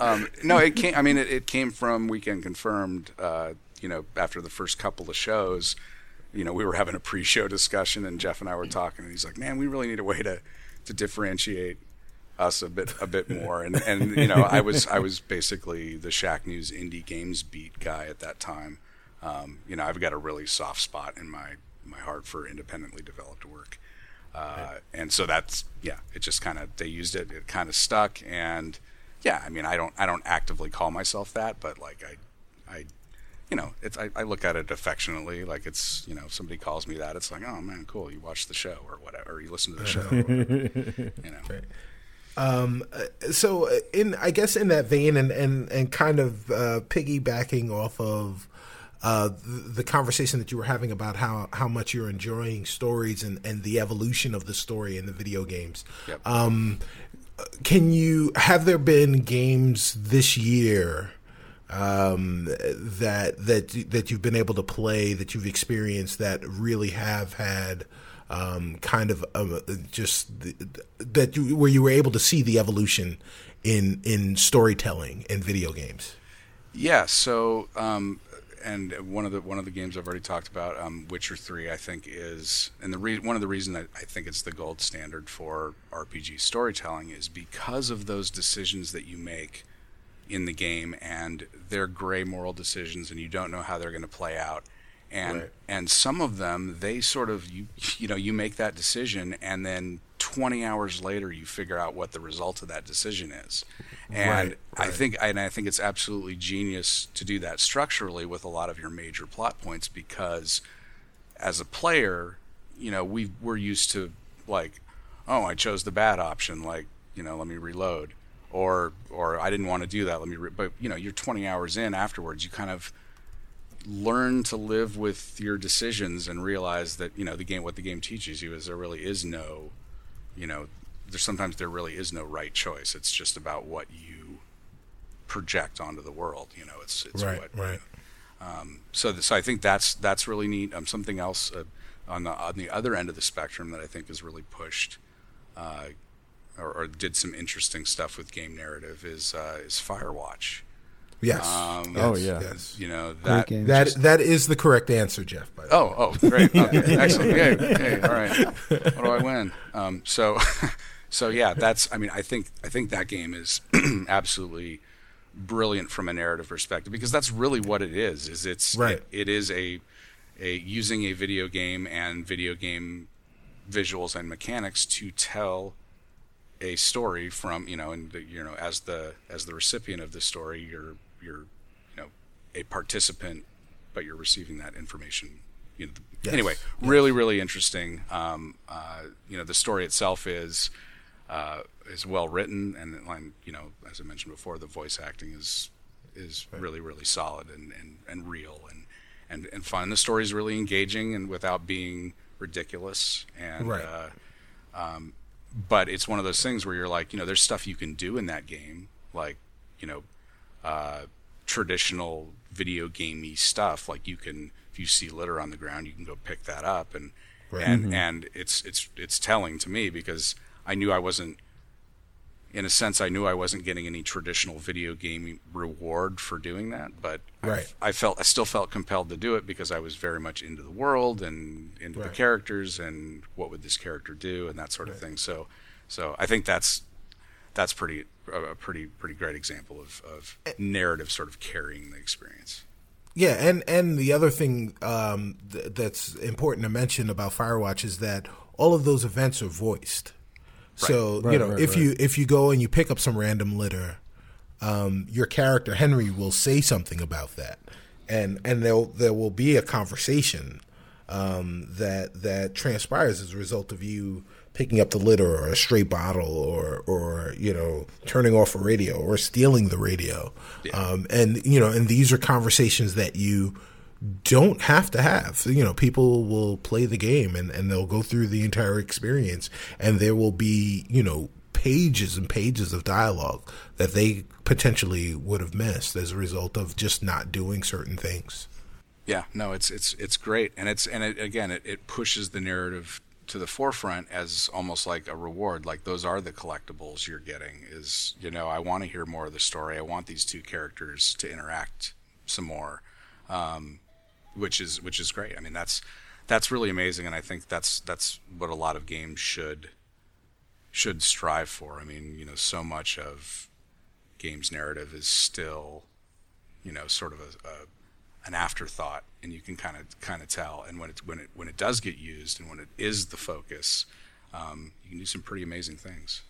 um, no, it came. I mean, it, it came from Weekend Confirmed. Uh, you know, after the first couple of shows, you know, we were having a pre-show discussion, and Jeff and I were talking, and he's like, "Man, we really need a way to to differentiate." us a bit a bit more and and you know I was I was basically the Shacknews indie games beat guy at that time um, you know I've got a really soft spot in my my heart for independently developed work uh, and so that's yeah it just kind of they used it it kind of stuck and yeah I mean I don't I don't actively call myself that but like I I you know it's I, I look at it affectionately like it's you know if somebody calls me that it's like oh man cool you watch the show or whatever or you listen to the show you know Right. Um, uh, so uh, in I guess in that vein and and and kind of uh, piggybacking off of uh, the, the conversation that you were having about how how much you're enjoying stories and and the evolution of the story in the video games. Yep. Um, can you have there been games this year? Um, that that that you've been able to play that you've experienced that really have had um, kind of uh, just that you where you were able to see the evolution in in storytelling in video games. Yeah. So, um, and one of the one of the games I've already talked about, um, Witcher Three, I think is, and the re- one of the reasons I, I think it's the gold standard for RPG storytelling is because of those decisions that you make in the game, and they're gray moral decisions, and you don't know how they're going to play out. And Right. and some of them, they sort of you you know you make that decision, and then 20 hours later you figure out what the result of that decision is. And Right, I think and I think it's absolutely genius to do that structurally with a lot of your major plot points because as a player, you know, we we're used to like, oh, I chose the bad option, like, you know, let me reload, or or I didn't want to do that, let me. Re-. But you know, you're 20 hours in afterwards, you kind of learn to live with your decisions and realize that you know the game. What the game teaches you is there really is no, you know, there's sometimes there really is no right choice. It's just about what you project onto the world. You know, it's it's Right, what right. so, th- so I think that's that's really neat. Um, something else uh, on the on the other end of the spectrum that I think is really pushed, uh, or, or did some interesting stuff with game narrative is uh, is Firewatch. Yes. Um, Oh, Yes, yeah. Yes. You know Great that. game. That that is the correct answer, Jeff. By the way. Oh, oh, great, okay, excellent. Yay, yay, all right. What do I win? Um, so, so yeah, that's. I mean, I think I think that game is absolutely brilliant from a narrative perspective because that's really what it is. Is it's Right. it, it is a a using a video game and video game visuals and mechanics to tell a story from you know and the, you know as the as the recipient of the story you're you're you know a participant but you're receiving that information you know, Yes. anyway really really interesting um, uh, you know the story itself is uh, is well written and and, you know as I mentioned before the voice acting is is really really solid and, and, and real and, and and fun the story is really engaging and without being ridiculous and Right. uh, um, but it's one of those things where you're like, you know, there's stuff you can do in that game, like, you know, uh, traditional video gamey stuff. Like you can, if you see litter on the ground, you can go pick that up, and Right. and and it's it's it's telling to me because I knew I wasn't. In a sense, I knew I wasn't getting any traditional video game reward for doing that, but I- Right. I, felt I still felt compelled to do it because I was very much into the world and into the characters and what would this character do and that sort of thing. So, so I think that's that's pretty a a pretty pretty great example of, of narrative sort of carrying the experience. Yeah, and and the other thing um, th- that's important to mention about Firewatch is that all of those events are voiced. So you know, right, if right. you if you go and you pick up some random litter, um, your character Henry will say something about that, and and there there will be a conversation um, that that transpires as a result of you picking up the litter or a stray bottle or or you know turning off a radio or stealing the radio, um, and you know and these are conversations that you don't have to have. You know, people will play the game and, and they'll go through the entire experience and there will be, you know, pages and pages of dialogue that they potentially would have missed as a result of just not doing certain things. Yeah, no, it's it's it's great, and it's and it, again, it, it pushes the narrative to the forefront as almost like a reward. Like those are the collectibles you're getting. Is you know, I want to hear more of the story. I want these two characters to interact some more, um, which is which is great. I mean, that's that's really amazing, and I think that's that's what a lot of games should should strive for. I mean, you know, so much of games narrative is still, you know, sort of a, a an afterthought, and you can kind of kind of tell. And when it when it when it does get used, and when it is the focus, um, you can do some pretty amazing things.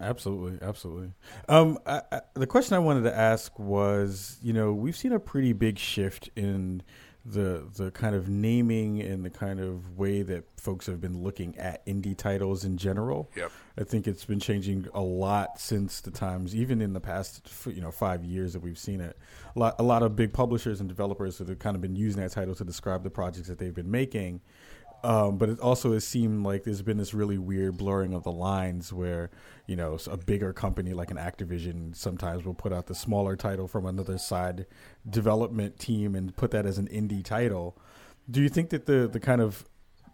Absolutely, absolutely. Um, I, I, the question I wanted to ask was, you know, we've seen a pretty big shift in the the kind of naming and the kind of way that folks have been looking at indie titles in general. Yep. I think it's been changing a lot since the times, even in the past, you know, five years that we've seen it. A lot, a lot of big publishers and developers have kind of been using that title to describe the projects that they've been making. Um, but it also has seemed like there's been this really weird blurring of the lines where, you know, a bigger company like an Activision sometimes will put out the smaller title from another side development team and put that as an indie title. Do you think that the, the kind of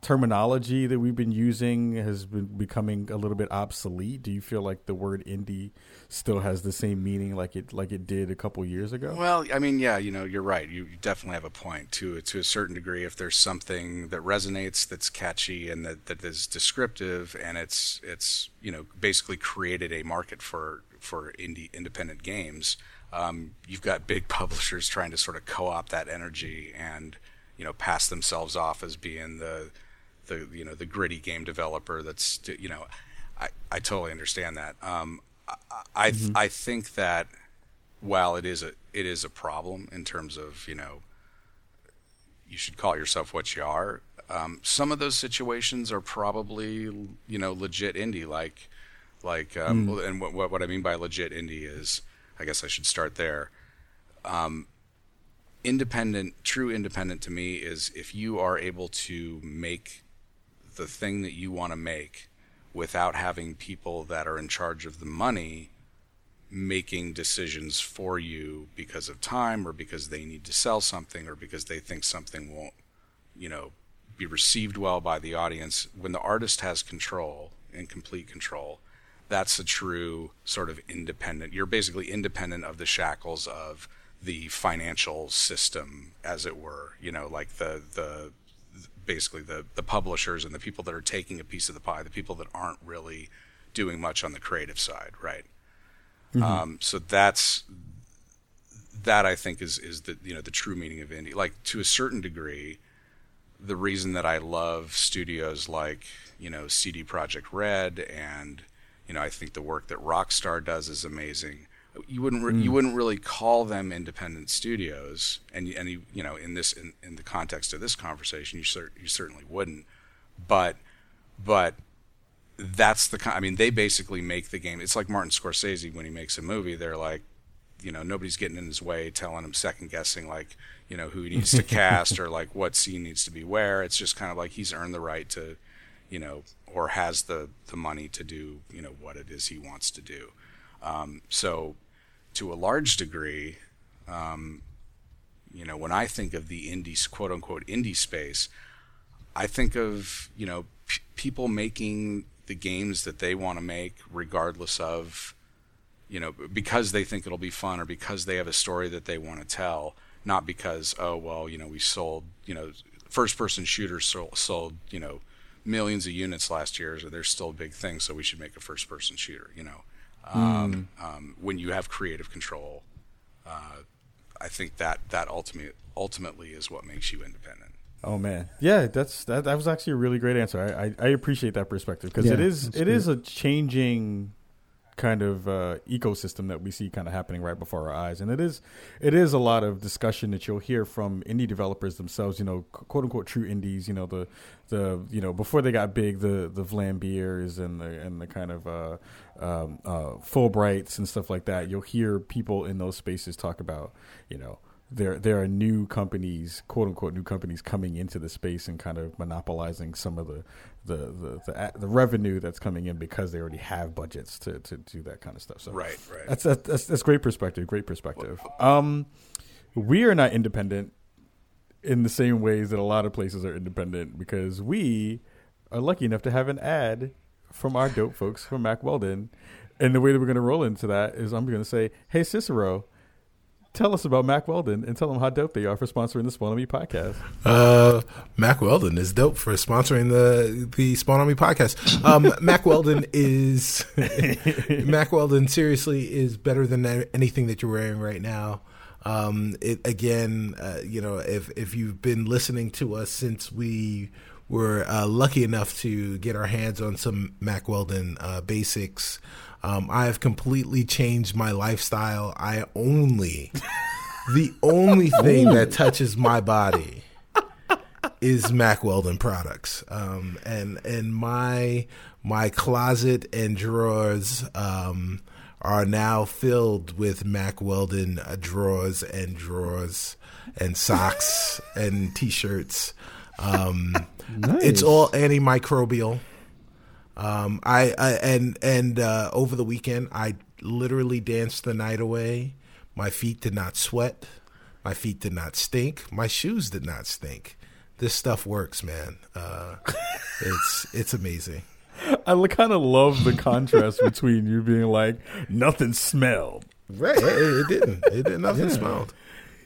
terminology that we've been using has been becoming a little bit obsolete? Do you feel like the word indie still has the same meaning like it like it did a couple years ago? Well, I mean, yeah, you know, you're right. You, definitely have a point to to a certain degree. If there's something that resonates, that's catchy, and that, that is descriptive, and it's it's you know basically created a market for for indie independent games. Um, you've got big publishers trying to sort of co-opt that energy and you know pass themselves off as being the the you know the gritty game developer that's you know I, I totally understand that um, I I, mm-hmm. I think that while it is a it is a problem in terms of you know you should call yourself what you are um, some of those situations are probably you know legit indie like like um, mm. and what, what I mean by legit indie is I guess I should start there um, independent true independent to me is if you are able to make the thing that you want to make without having people that are in charge of the money making decisions for you because of time or because they need to sell something or because they think something won't you know be received well by the audience. When the artist has control and complete control that's a true sort of independent you're basically independent of the shackles of the financial system as it were you know like the the basically the the publishers and the people that are taking a piece of the pie, the people that aren't really doing much on the creative side, right? Mm-hmm. Um, so that's that I think is is the you know the true meaning of indie. Like to a certain degree, the reason that I love studios like you know CD Projekt Red and you know I think the work that Rockstar does is amazing you wouldn't re- mm. you wouldn't really call them independent studios, and and you, you know in this in, in the context of this conversation, you cer- you certainly wouldn't, but but that's the kind. I mean, they basically make the game. It's like Martin Scorsese when he makes a movie. They're like, you know, nobody's getting in his way, telling him second guessing like you know who he needs to cast or like what scene needs to be where. It's just kind of like he's earned the right to, you know, or has the the money to do you know what it is he wants to do. Um, so to a large degree, um, you know, when I think of the indie quote unquote indie space, I think of you know p- people making the games that they want to make, regardless of you know because they think it'll be fun or because they have a story that they want to tell, not because oh well you know we sold you know first person shooters sold, sold you know millions of units last year, so they're still a big thing, so we should make a first person shooter, you know um, mm. um, when you have creative control. Uh, I think that that ultimately ultimately is what makes you independent. Oh man, yeah, that's that. That was actually a really great answer. I I, I appreciate that perspective because yeah, it is it great. is a changing kind of uh, ecosystem that we see kind of happening right before our eyes, and it is it is a lot of discussion that you'll hear from indie developers themselves. You know, quote unquote true indies. You know the the you know before they got big, the the Vlambeers and the and the kind of uh, um, uh, Fullbrights and stuff like that. You'll hear people in those spaces talk about you know there there are new companies, quote unquote, new companies coming into the space and kind of monopolizing some of the the the, the, the revenue that's coming in because they already have budgets to, to do that kind of stuff. So right, right. That's that's that's great perspective. Great perspective. Um, we are not independent in the same ways that a lot of places are independent because we are lucky enough to have an ad from our dope folks from Mack Weldon. And the way that we're going to roll into that is I'm going to say, "Hey Cicero." tell us about Mack Weldon and tell them how dope they are for sponsoring the Spawn on Me podcast. Uh, Mack Weldon is dope for sponsoring the the Spawn on Me podcast. Um, Mack Weldon is Mack Weldon seriously is better than anything that you're wearing right now. Um, it again, uh, you know, if if you've been listening to us since we were uh, lucky enough to get our hands on some Mack Weldon uh, basics. Um, I have completely changed my lifestyle. I only, the only thing that touches my body is Mack Weldon products. Um, and and my my closet and drawers um, are now filled with Mack Weldon uh, drawers and drawers and socks and t-shirts. Um, nice. It's all antimicrobial. Um, I, I, and and uh, over the weekend, I literally danced the night away. My feet did not sweat. My feet did not stink. My shoes did not stink. This stuff works, man. Uh, it's it's amazing. I kind of love the contrast between you being like nothing smelled. Right, it, it didn't. It did nothing yeah. smelled.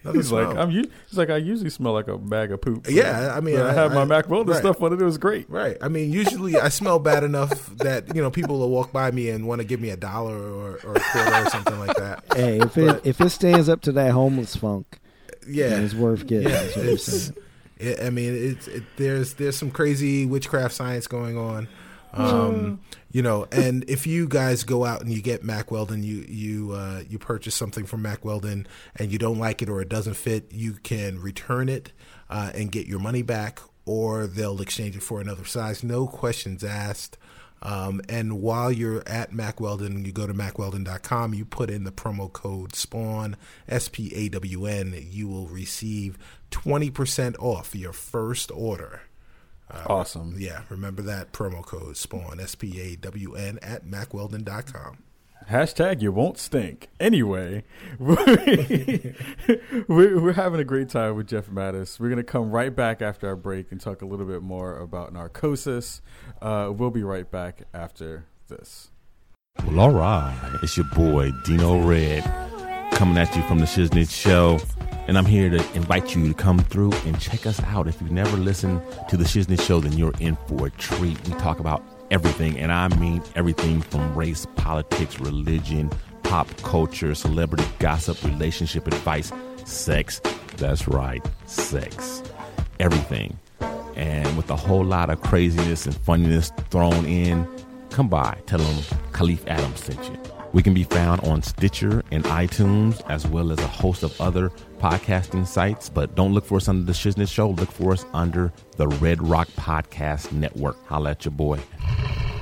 Nothing he's smelled. like, I'm. He's like, I usually smell like a bag of poop. Yeah, I mean, I, I have my Mack Weldon right. stuff on it. It was great. Right. I mean, usually I smell bad enough that you know people will walk by me and want to give me a dollar or, or a quarter or something like that. Hey, if but, it if it stands up to that homeless funk, yeah, it's worth getting. Yeah, it's, it, I mean, it's it, there's there's some crazy witchcraft science going on. Um, you know, and if you guys go out and you get Mack Weldon, you you uh, you purchase something from Mack Weldon and you don't like it or it doesn't fit, you can return it uh, and get your money back, or they'll exchange it for another size. No questions asked. Um, and while you're at Mack Weldon, you go to mackweldon.com, you put in the promo code SPAWN, S P A W N, you will receive 20% off your first order. Uh, awesome. Yeah, remember that promo code SPAWN, S P A W N, at mackweldon.com. Hashtag you won't stink. Anyway, we're, we're having a great time with Jeff Mattas. We're going to come right back after our break and talk a little bit more about narcosis. Uh, we'll be right back after this. Well, all right. It's your boy, Dino Red, coming at you from the Shiznit Show. And I'm here to invite you to come through and check us out. If you've never listened to the Shiznit Show, then you're in for a treat. We talk about everything, and I mean everything from race, politics, religion, pop culture, celebrity gossip, relationship advice, sex. That's right, sex. Everything. And with a whole lot of craziness and funniness thrown in, come by. Tell them Kahlief Adams sent you. We can be found on Stitcher and iTunes, as well as a host of other podcasting sites. But don't look for us under the Shiznit Show. Look for us under the Red Rock Podcast Network. Holla at your boy.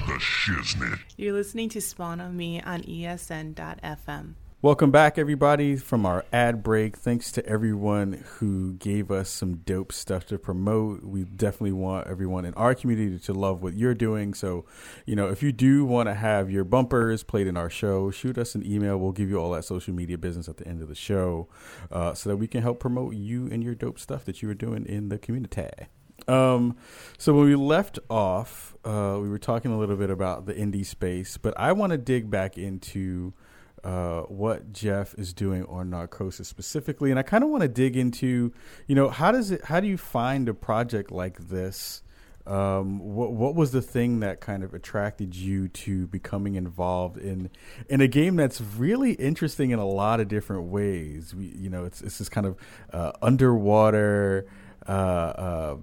The Shiznit. You're listening to Spawn on Me on ESN.FM. Welcome back, everybody, from our ad break. Thanks to everyone who gave us some dope stuff to promote. We definitely want everyone in our community to love what you're doing. So, you know, if you do want to have your bumpers played in our show, shoot us an email. We'll give you all that social media business at the end of the show uh, so that we can help promote you and your dope stuff that you are doing in the community. Um, so when we left off, uh, we were talking a little bit about the indie space, but I want to dig back into uh, what Jeff is doing on Narcosis specifically, and I kind of want to dig into, you know, how does it? How do you find a project like this? Um, what what was the thing that kind of attracted you to becoming involved in in a game that's really interesting in a lot of different ways? We, you know, it's it's this kind of uh, underwater uh, uh,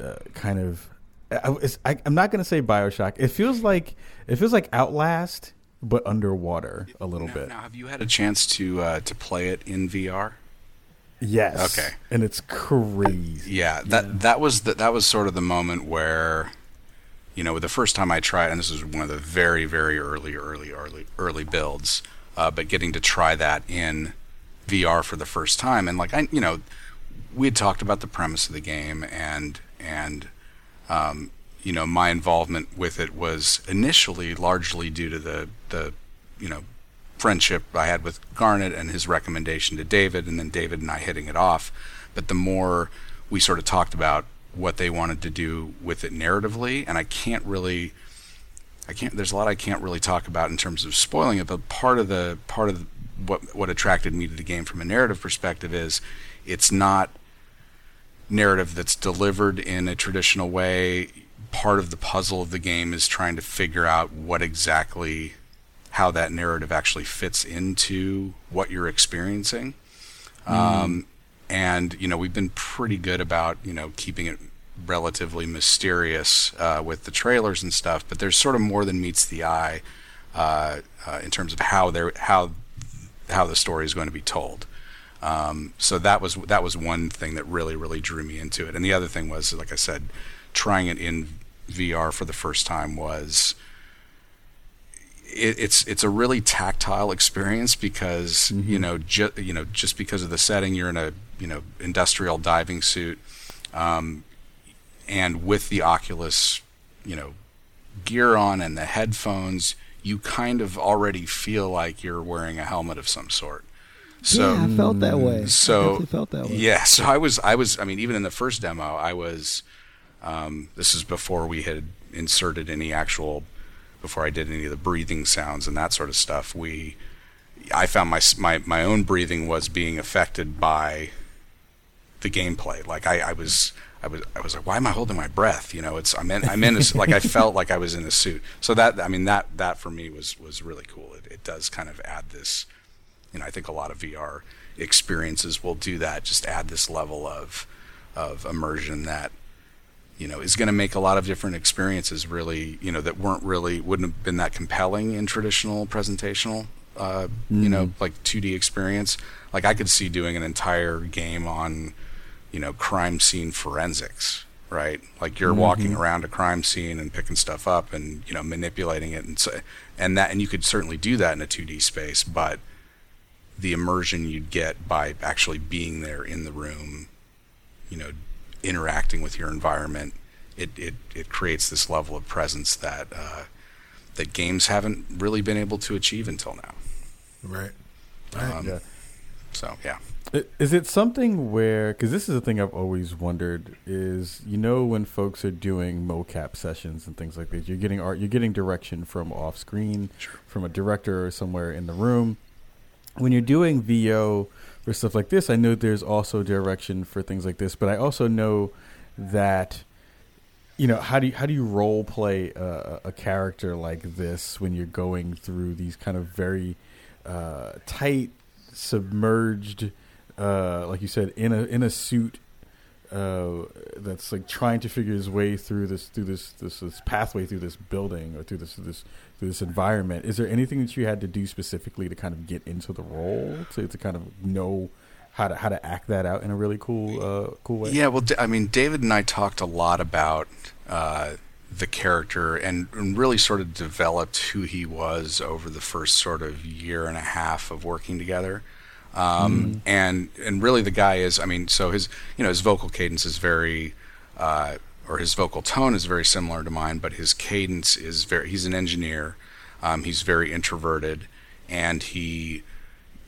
uh kind of. I, am not going to say Bioshock. It feels like it feels like Outlast but underwater a little now, bit. Now, have you had a chance to uh, to play it in VR? Yes. Okay. And it's crazy. Yeah, that yeah. that was the, that was sort of the moment where, you know, the first time I tried, and this was one of the very very early early early early builds, uh, but getting to try that in VR for the first time, and like I, you know, we had talked about the premise of the game, and and um, you know, my involvement with it was initially largely due to the the you know friendship I had with Garnet and his recommendation to David, and then David and I hitting it off. But the more we sort of talked about what they wanted to do with it narratively, and I can't really, I can't. There's a lot I can't really talk about in terms of spoiling it. But part of the part of the, what what attracted me to the game from a narrative perspective is it's not narrative that's delivered in a traditional way. Part of the puzzle of the game is trying to figure out what exactly how that narrative actually fits into what you're experiencing. Mm. Um, and you know we've been pretty good about you know keeping it relatively mysterious uh, with the trailers and stuff, but there's sort of more than meets the eye uh, uh, in terms of how they how how the story is going to be told. Um, so that was that was one thing that really really drew me into it, and the other thing was, like I said, trying it in VR for the first time was it, it's it's a really tactile experience because mm-hmm. you know ju- you know just because of the setting, you're in a you know industrial diving suit, um, and with the Oculus, you know, gear on and the headphones, you kind of already feel like you're wearing a helmet of some sort. So yeah, I felt that way. So I felt that way. Yeah, so I was I was I mean even in the first demo I was um, this is before we had inserted any actual before I did any of the breathing sounds and that sort of stuff. We I found my my my own breathing was being affected by the gameplay. Like I, I was I was I was like, why am I holding my breath? You know, it's I'm in I'm in a, like I felt like I was in a suit. So that I mean that that for me was was really cool. It, it does kind of add this you know, I think a lot of VR experiences will do that. Just add this level of of immersion that you know is going to make a lot of different experiences really you know that weren't really wouldn't have been that compelling in traditional presentational uh, mm-hmm. you know mm-hmm. like 2D experience. Like I could see doing an entire game on you know crime scene forensics right? Like you're mm-hmm. walking around a crime scene and picking stuff up and you know manipulating it and so and that and you could certainly do that in a 2D space, but the immersion you'd get by actually being there in the room, you know, interacting with your environment, it, it, it creates this level of presence that uh, that games haven't really been able to achieve until now. Right. Um, yeah. So yeah. Is it something where because this is a thing I've always wondered is you know when folks are doing mocap sessions and things like that you're getting art you're getting direction from off screen sure. from a director or somewhere in the room when you're doing VO for stuff like this, I know there's also direction for things like this, but I also know that you know how do you, how do you role play a, a character like this when you're going through these kind of very uh, tight, submerged, uh, like you said, in a in a suit uh, that's like trying to figure his way through this through this, this this pathway through this building or through this this through this environment. Is there anything that you had to do specifically to kind of get into the role to to kind of know how to how to act that out in a really cool uh, cool way? Yeah, well, I mean, David and I talked a lot about. Uh, the character and, and, really sort of developed who he was over the first sort of year and a half of working together. Um, mm. And and really, the guy is. I mean, so his you know his vocal cadence is very, uh, or his vocal tone is very similar to mine, but his cadence is very. He's an engineer. Um, he's very introverted, and he,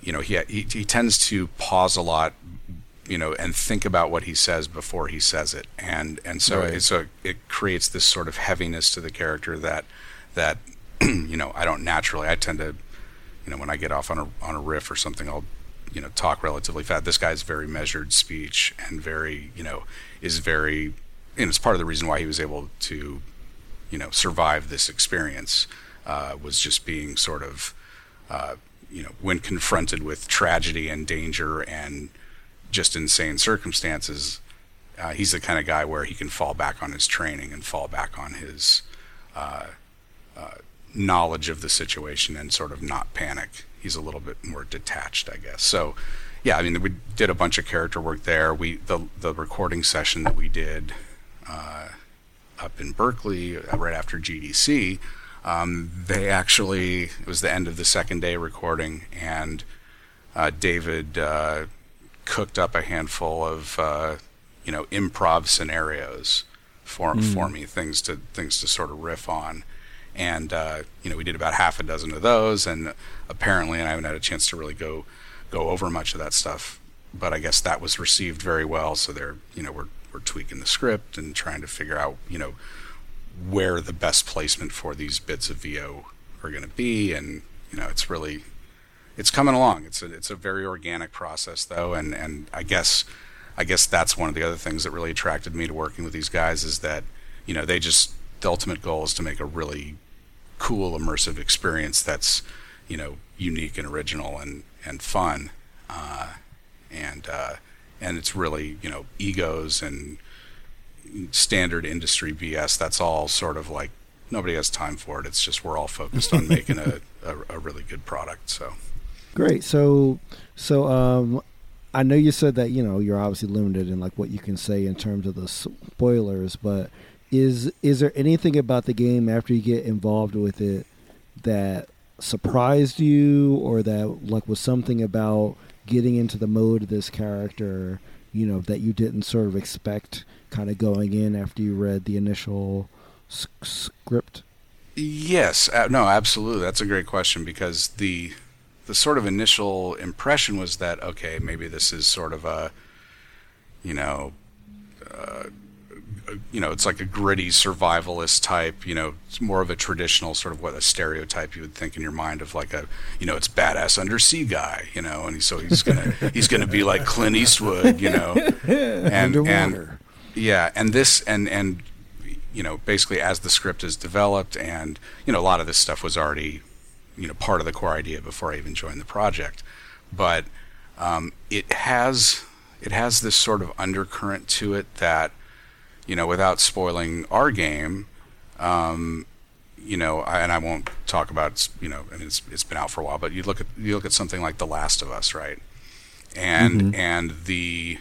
you know, he, he he tends to pause a lot, you know, and think about what he says before he says it, and and so right. it, so it creates this sort of heaviness to the character that that you know I don't naturally. I tend to, you know, when I get off on a on a riff or something, I'll you know talk relatively fast. This guy's very measured speech and very you know is very and it's part of the reason why he was able to you know survive this experience uh, was just being sort of uh, you know when confronted with tragedy and danger and just insane circumstances. Uh, he's the kind of guy where he can fall back on his training and fall back on his uh, uh, knowledge of the situation and sort of not panic he's a little bit more detached, I guess. So, yeah, I mean, we did a bunch of character work there. We the the recording session that we did uh, up in Berkeley uh, right after GDC. Um, they actually it was the end of the second day recording, and uh, David uh, cooked up a handful of uh, you know improv scenarios for for me, things to things to sort of riff on, and uh, you know we did about half a dozen of those, and apparently, and I haven't had a chance to really go go over much of that stuff, but I guess that was received very well. So they're you know we're we're tweaking the script and trying to figure out you know where the best placement for these bits of VO are going to be, and you know it's really it's coming along. It's a it's a very organic process though, and and I guess I guess that's one of the other things that really attracted me to working with these guys is that you know they just the ultimate goal is to make a really cool immersive experience that's you know unique and original and and fun, uh, and uh, and it's really you know egos and standard industry BS. That's all sort of like nobody has time for it. It's just we're all focused on making a, a, a really good product. So. Great. So, so um, I know you said that you know you're obviously limited in like what you can say in terms of the spoilers, but is is there anything about the game after you get involved with it that surprised you, or that like was something about getting into the mode of this character, you know, that you didn't sort of expect, kind of going in after you read the initial s- script? Yes, uh, no, absolutely. That's a great question because the the sort of initial impression was that okay, maybe this is sort of a, you know, uh, you know, it's like a gritty survivalist type. You know, it's more of a traditional sort of what a stereotype you would think in your mind of like a, you know, it's badass undersea guy. You know, and so he's gonna he's gonna be like Clint Eastwood. You know, and Underwater. and yeah, and this and and you know, basically as the script is developed, and you know, a lot of this stuff was already you know part of the core idea before I even joined the project, but um, it has it has this sort of undercurrent to it that you know without spoiling our game, um, you know, I, and I won't talk about you know, I mean it's it's been out for a while, but you look at you look at something like The Last of Us, right? And and the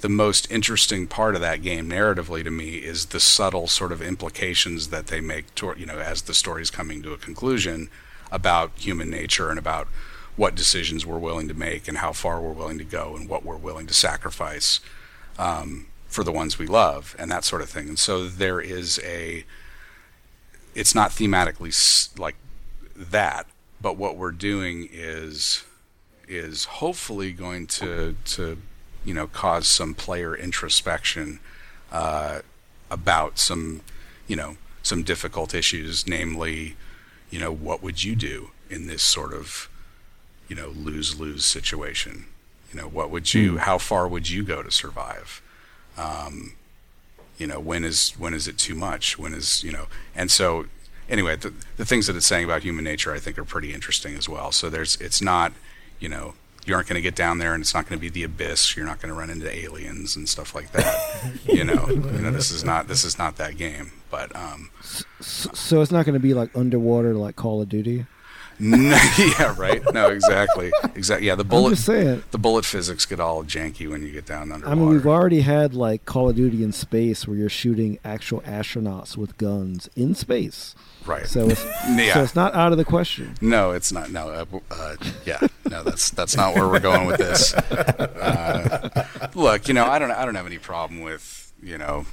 the most interesting part of that game narratively to me is the subtle sort of implications that they make toward you know as the story's coming to a conclusion about human nature and about what decisions we're willing to make and how far we're willing to go and what we're willing to sacrifice um, for the ones we love and that sort of thing and so there is a it's not thematically like that but what we're doing is is hopefully going to to you know cause some player introspection uh, about some you know some difficult issues, namely you know what would you do in this sort of you know lose lose situation? You know what would you? How far would you go to survive? Um, you know when is when is it too much? When is you know? And so anyway, the, the things that it's saying about human nature, I think, are pretty interesting as well. So there's it's not you know you aren't going to get down there and it's not going to be the abyss you're not going to run into aliens and stuff like that you know you know this is not this is not that game but um S- So it's not going to be like underwater, like Call of Duty. yeah right no exactly exactly yeah the bullet the bullet physics get all janky when you get down under. I mean, we've already had like Call of Duty in space, where you're shooting actual astronauts with guns in space. right So it's yeah so it's not out of the question. No, it's not. No, uh, uh, yeah, no, that's that's not where we're going with this. Uh, look, you know, I don't, I don't have any problem with, you know,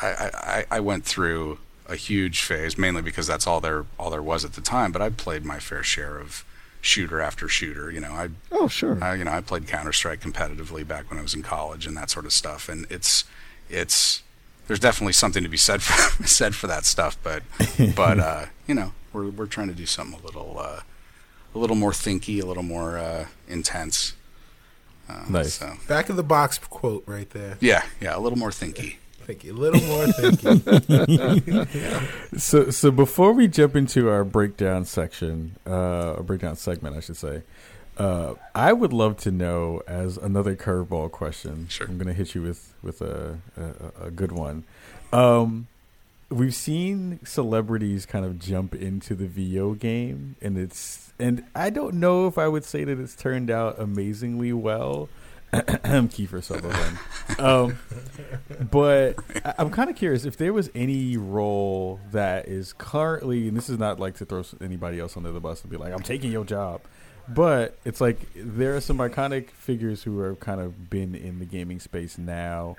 I, I, I went through a huge phase mainly because that's all there, all there was at the time. But I played my fair share of shooter after shooter. You know, I, Oh, sure. I you know, I played Counter Strike competitively back when I was in college and that sort of stuff. And it's, it's, there's definitely something to be said for said for that stuff. But, but uh, you know, we're we're trying to do something a little. Uh, a little more thinky, a little more uh, intense. Uh, Nice. So, Back of the box quote right there. yeah, yeah, a little more thinky. Thank you. A little more thinking. So, so before we jump into our breakdown section, uh, a breakdown segment, I should say, uh, I would love to know, as another curveball question, Sure. I'm going to hit you with with a a, a good one. Um, we've seen celebrities kind of jump into the VO game, and it's and I don't know if I would say that it's turned out amazingly well. Kiefer Sutherland. um, but I, I'm kind of curious if there was any role that is currently, and this is not like to throw anybody else under the bus and be like, I'm taking your job. But it's like there are some iconic figures who have kind of been in the gaming space now.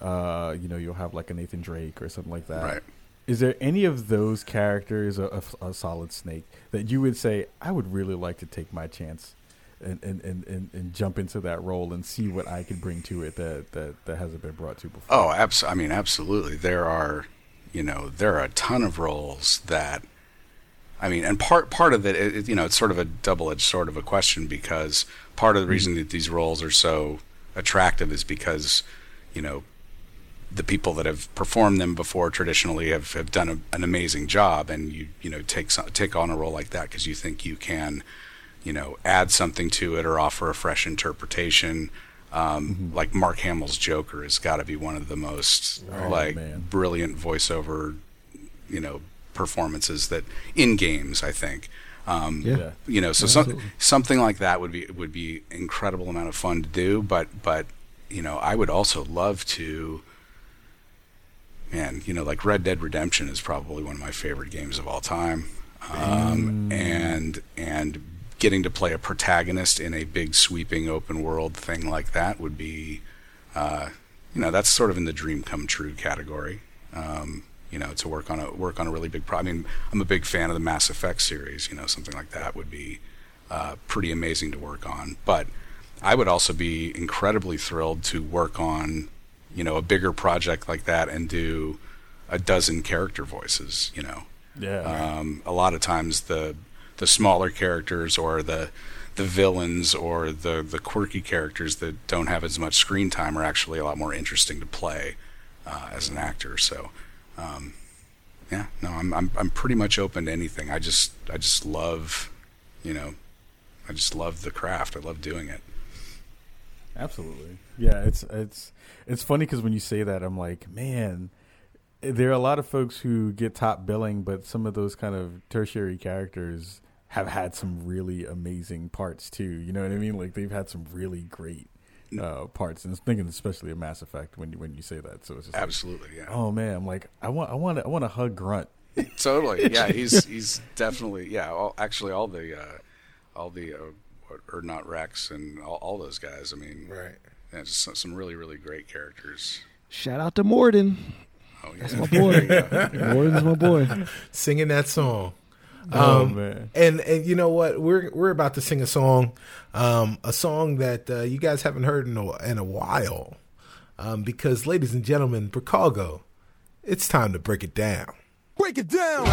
Uh, you know, you'll have like a Nathan Drake or something like that. Right. Is there any of those characters, a, a, a solid snake, that you would say I would really like to take my chance and, and, and, and, and jump into that role and see what I could bring to it that, that, that hasn't been brought to before? Oh, abs- I mean, absolutely. There are, you know, there are a ton of roles that, I mean, and part part of it, it you know, it's sort of a double edged sort of a question because part of the mm-hmm. reason that these roles are so attractive is because, you know, the people that have performed them before traditionally have, have done a, an amazing job, and you you know take some, take on a role like that because you think you can, you know, add something to it or offer a fresh interpretation. Um, Like Mark Hamill's Joker has got to be one of the most Oh, like man. brilliant voiceover, you know, performances that in games. I think. Um, Yeah. Yeah. You know, so some, something like that would be would be incredible amount of fun to do. But but you know, I would also love to. Man, you know, like Red Dead Redemption is probably one of my favorite games of all time, um, and and getting to play a protagonist in a big sweeping open world thing like that would be, uh, you know, that's sort of in the dream come true category. Um, you know, to work on a work on a really big. Pro- I mean, I'm a big fan of the Mass Effect series. You know, something like that would be uh, pretty amazing to work on. But I would also be incredibly thrilled to work on, you know, a bigger project like that and do a dozen character voices. You know, Yeah. um, a lot of times the the smaller characters or the the villains or the the quirky characters that don't have as much screen time are actually a lot more interesting to play uh, as an actor. So, um, yeah, no, I'm I'm I'm pretty much open to anything. I just I just love, you know, I just love the craft. I love doing it. Absolutely. Yeah, it's it's it's funny because when you say that, I'm like, man, there are a lot of folks who get top billing, but some of those kind of tertiary characters have had some really amazing parts too. You know what I mean? Like they've had some really great uh, parts, and I'm thinking especially of Mass Effect when you when you say that. So it's just like, Absolutely, yeah. oh man, I'm like, I want I want to, I want to hug Grunt. totally yeah he's he's definitely yeah all, actually all the uh all the uh, or- Urdnot Wrex and all, all those guys i mean Right. yeah, just some, some really really great characters Shout out to Mordin. oh yeah That's my boy. Mordin's my boy. Singing that song. Oh Um, man, And and you know what? We're we're about to sing a song, um, a song that uh, you guys haven't heard in a, in a while, um, because ladies and gentlemen, Chicago, it's time to break it down. Break it down.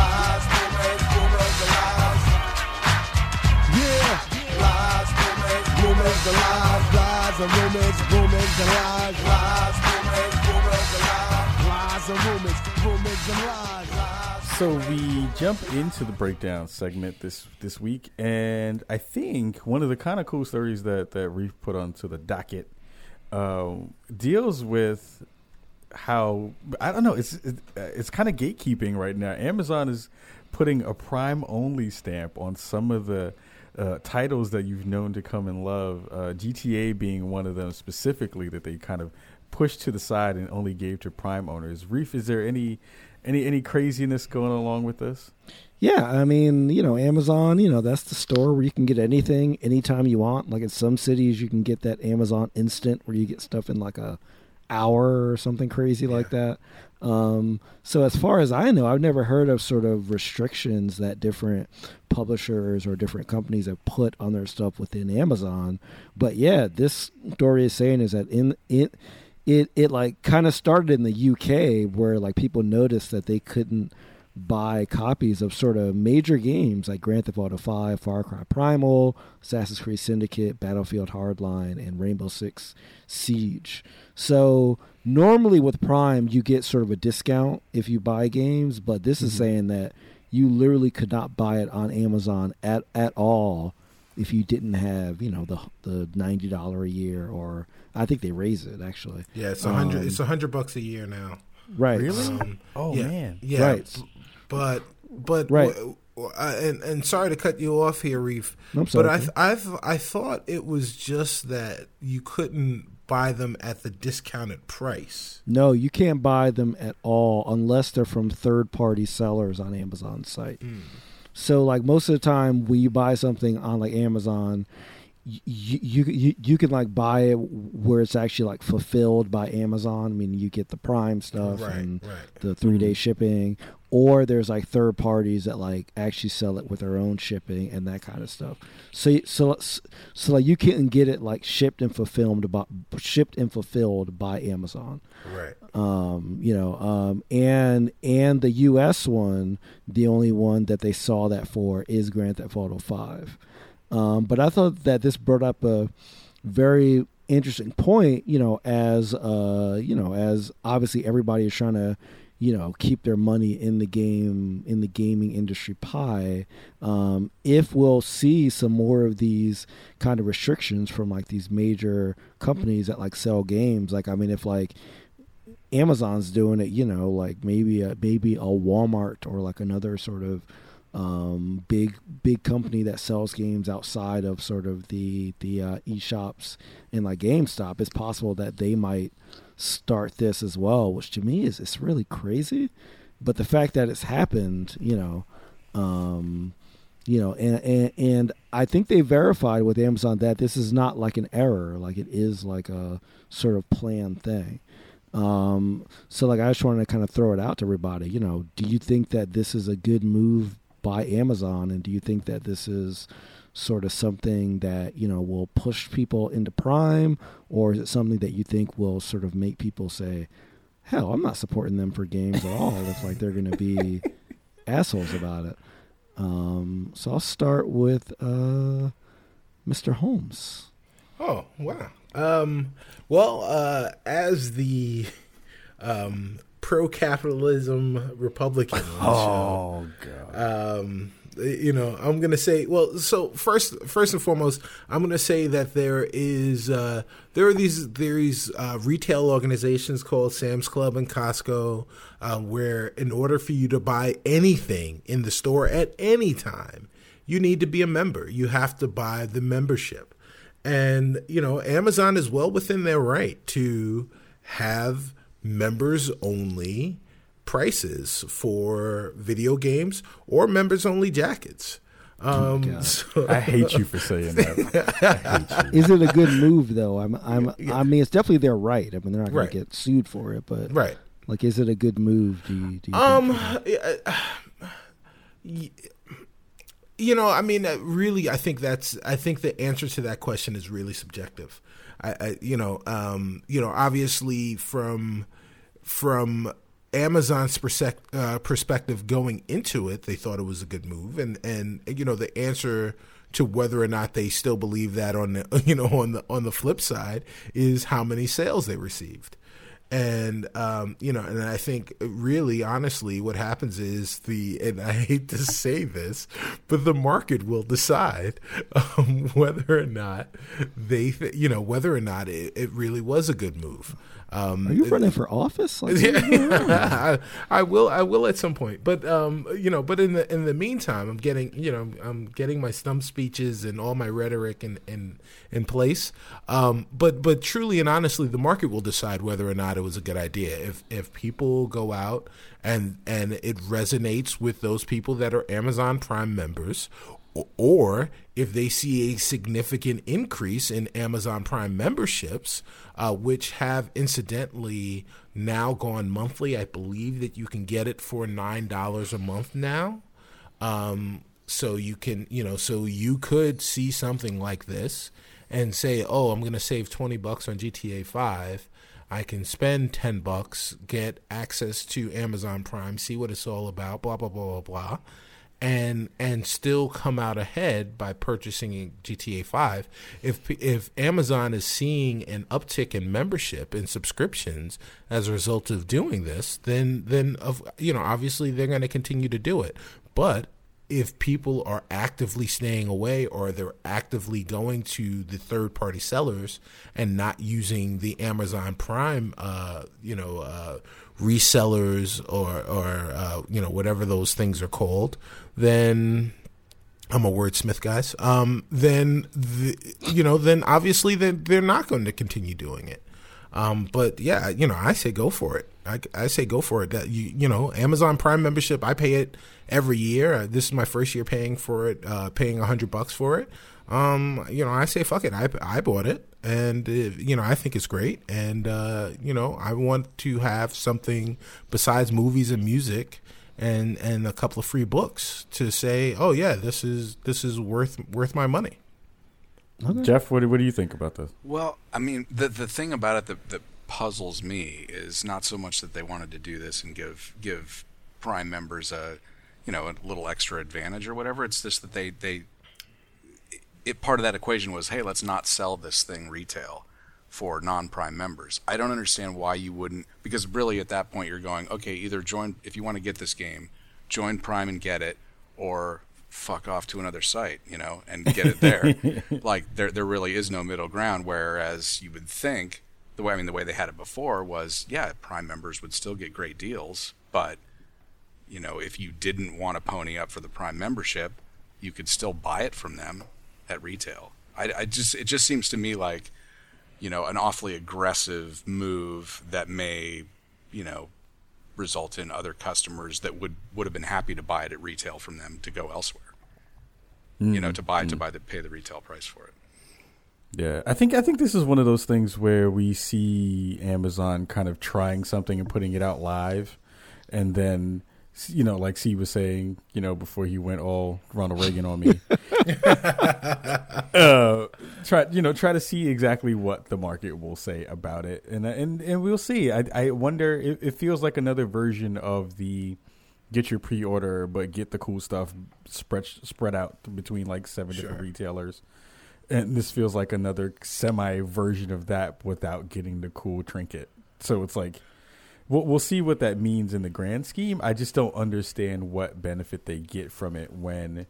Yeah. Lies, rumors, rumors, the lies, lies, and rumors, rumors, and lies, lies, rumors, rumors, and lies, lies, and rumors, rumors, and lies, lies. So we jump into the breakdown segment this this week, and I think one of the kind of cool stories that that Reef put onto the docket um, deals with how I don't know. It's it, it's kind of gatekeeping right now. Amazon is putting a Prime only stamp on some of the uh, titles that you've known to come and love. Uh, GTA being one of them specifically that they kind of pushed to the side and only gave to Prime owners. Reef, is there any any any craziness going along with this? Yeah, I mean, you know, Amazon, you know, that's the store where you can get anything anytime you want. Like in some cities you can get that Amazon instant where you get stuff in like a hour or something crazy like that. Um, so as far as I know, I've never heard of sort of restrictions that different publishers or different companies have put on their stuff within Amazon. But yeah, this story is saying is that in it it it like kind of started in the UK where like people noticed that they couldn't buy copies of sort of major games like Grand Theft Auto 5, Far Cry Primal, Assassin's Creed Syndicate, Battlefield Hardline, and Rainbow Six Siege. So normally with Prime, you get sort of a discount if you buy games, but this is mm-hmm. saying that you literally could not buy it on Amazon at at all if you didn't have you know the the ninety dollar a year or I think they raise it actually. Yeah, it's a hundred. Um, it's a hundred bucks a year now. Right. Really? Um, Oh, yeah, man. yeah. Right. But but Right. w- uh, and and sorry to cut you off here, Reef, I'm but sorry, I Ken. I th- I thought it was just that you couldn't buy them at the discounted price. No, you can't buy them at all unless they're from third party sellers on Amazon's site. So like most of the time when you buy something on like Amazon, you, you you you can like buy it where it's actually like fulfilled by Amazon. I mean, you get the Prime stuff Right, and right. the three day shipping, or there's like third parties that like actually sell it with their own shipping and that kind of stuff. So you- so so like you can get it like shipped and fulfilled by shipped and fulfilled by Amazon Right. um, you know, um, and and the U.S. one, the only one that they saw that for is Grand Theft Auto Five. Um, but I thought that this brought up a very interesting point. You know, as uh, you know, as obviously everybody is trying to, you know, keep their money in the game in the gaming industry pie. Um, if we'll see some more of these kind of restrictions from like these major companies that like sell games, like I mean, if like Amazon's doing it, you know, like maybe a, maybe a Walmart or like another sort of um, big big company that sells games outside of sort of the the uh, e-shops and like GameStop. It's possible that they might start this as well, which to me is it's really crazy. But the fact that it's happened, you know, um, you know, and, and and I think they verified with Amazon that this is not like an error, like it is like a sort of planned thing. Um, so like I just wanted to kind of throw it out to everybody. You know, do you think that this is a good move by Amazon, and do you think that this is sort of something that you know will push people into Prime, or is it something that you think will sort of make people say, "Hell, I'm not supporting them for games at all"? if like they're going to be assholes about it. Um, so I'll start with uh, Mr. Holmes. Oh wow. Um, well, uh, as the um, pro-capitalism Republican, on the show, Oh god. Um, you know, I'm gonna say, well, so first, first and foremost, I'm gonna say that there is, uh, there are these, these uh, retail organizations called Sam's Club and Costco, uh, where in order for you to buy anything in the store at any time, you need to be a member. You have to buy the membership, and you know, Amazon is well within their right to have members only prices for video games or members only jackets. Um, so- I hate you for saying that. I hate you. Is it a good move though? I'm, I'm, I mean, it's definitely their right. I mean, they're not going Right. to get sued for it, but right. like, is it a good move? Do you, do you Um, you know, I mean, uh, really, I think that's. I think the answer to that question is really subjective. I, I you know, um, you know, obviously from from Amazon's uh, perspective going into it, they thought it was a good move, and and you know, the answer to whether or not they still believe that on the you know on the on the flip side is how many sales they received and um, you know, and I think really, honestly, what happens is the, and I hate to say this, but the market will decide um, whether or not they, th- you know, whether or not it, it really was a good move. Um, Are you running for office? Like, yeah, I, I will. I will at some point, but um, you know, but in the in the meantime, I'm getting you know, I'm getting my stump speeches and all my rhetoric in in in place. Um, but but truly and honestly, the market will decide whether or not it was a good idea. If if people go out and and it resonates with those people that are Amazon Prime members, or if they see a significant increase in Amazon Prime memberships, uh, which have incidentally now gone monthly. I believe that you can get it for nine dollars a month now. Um, so you can, you know, so you could see something like this and say, "Oh, I'm going to save twenty bucks on GTA Five." I can spend ten bucks, get access to Amazon Prime, see what it's all about, blah blah blah blah blah, and and still come out ahead by purchasing GTA Five. If if Amazon is seeing an uptick in membership and subscriptions as a result of doing this, then then of you know obviously they're going to continue to do it, but if people are actively staying away or they're actively going to the third party sellers and not using the Amazon Prime, uh, you know, uh, resellers or or uh, you know whatever those things are called, then I'm a wordsmith, guys. Um, then the, you know, then obviously they're, they're not going to continue doing it. Um, but yeah, you know, I say go for it. I, I say go for it. That you you know, Amazon Prime membership, I pay it every year. Uh, this is my first year paying for it, uh, paying a hundred bucks for it. Um, you know, I say fuck it. I I bought it, and uh, you know, I think it's great. And uh, you know, I want to have something besides movies and music and and a couple of free books to say, oh yeah, this is this is worth worth my money. Jeff, what do, what do you think about this? Well, I mean, the the thing about it that, that puzzles me is not so much that they wanted to do this and give give Prime members a you know a little extra advantage or whatever. It's just that they they it part of that equation was, hey, let's not sell this thing retail for non-prime members. I don't understand why you wouldn't because really at that point you're going, okay, either join if you want to get this game, join Prime and get it or fuck off to another site, you know, and get it there. like there there really is no middle ground whereas you would think the way I mean the way they had it before was yeah, Prime members would still get great deals, but you know, if you didn't want to pony up for the Prime membership, you could still buy it from them at retail. I, I just it just seems to me like you know, an awfully aggressive move that may, you know, result in other customers that would would have been happy to buy it at retail from them to go elsewhere. Mm-hmm. You know, to buy mm-hmm. to buy the pay the retail price for it. Yeah, I think I think this is one of those things where we see Amazon kind of trying something and putting it out live, and then you know, like C was saying, you know, before he went all Ronald Reagan on me, uh, try you know try to see exactly what the market will say about it, and and and we'll see. I I wonder. It, it feels like another version of the get your pre-order, but get the cool stuff spread spread out between like seven sure. different retailers. And this feels like another semi version of that without getting the cool trinket. So it's like we'll, we'll see what that means in the grand scheme. I just don't understand what benefit they get from it when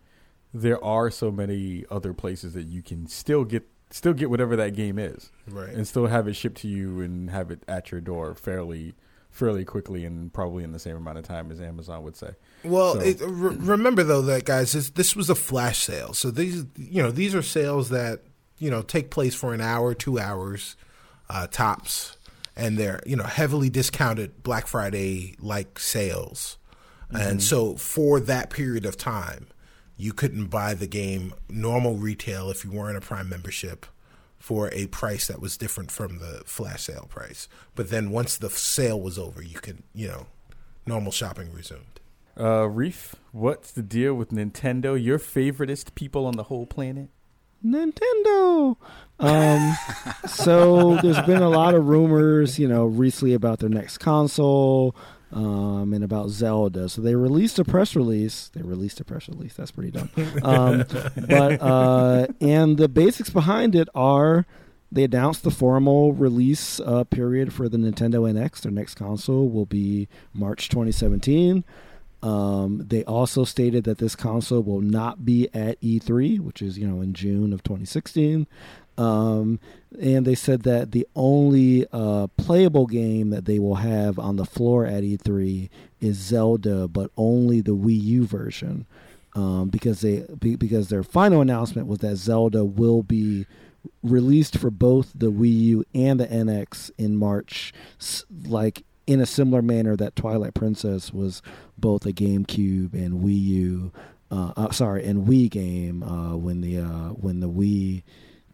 there are so many other places that you can still get still get whatever that game is, right, and still have it shipped to you and have it at your door fairly fairly quickly and probably in the same amount of time as Amazon would say. Well, so. it, re- remember though that guys, this, this was a flash sale, so these you know these are sales that you know take place for an hour, two hours, uh, tops, and they're you know heavily discounted Black Friday like sales, mm-hmm. and so for that period of time you couldn't buy the game normal retail if you weren't a Prime membership for a price that was different from the flash sale price. But then once the sale was over, you could, you know, normal shopping resumed. Uh, Reef, what's the deal with Nintendo? Your favoriteest people on the whole planet? Nintendo. Um, so there's been a lot of rumors, you know, recently about their next console um, and about Zelda. So they released a press release. They released a press release. That's pretty dumb. Um, but uh, and the basics behind it are they announced the formal release uh, period for the Nintendo NX. Their next console will be March 2017. Um, they also stated that this console will not be at E3, which is you know in June of 2016. Um, and they said that the only uh, playable game that they will have on the floor at E3 is Zelda, but only the Wii U version, um, because they because their final announcement was that Zelda will be released for both the Wii U and the NX in March, like in a similar manner that Twilight Princess was both a GameCube and Wii U. Uh, uh, sorry, and Wii game uh, when the uh, when the Wii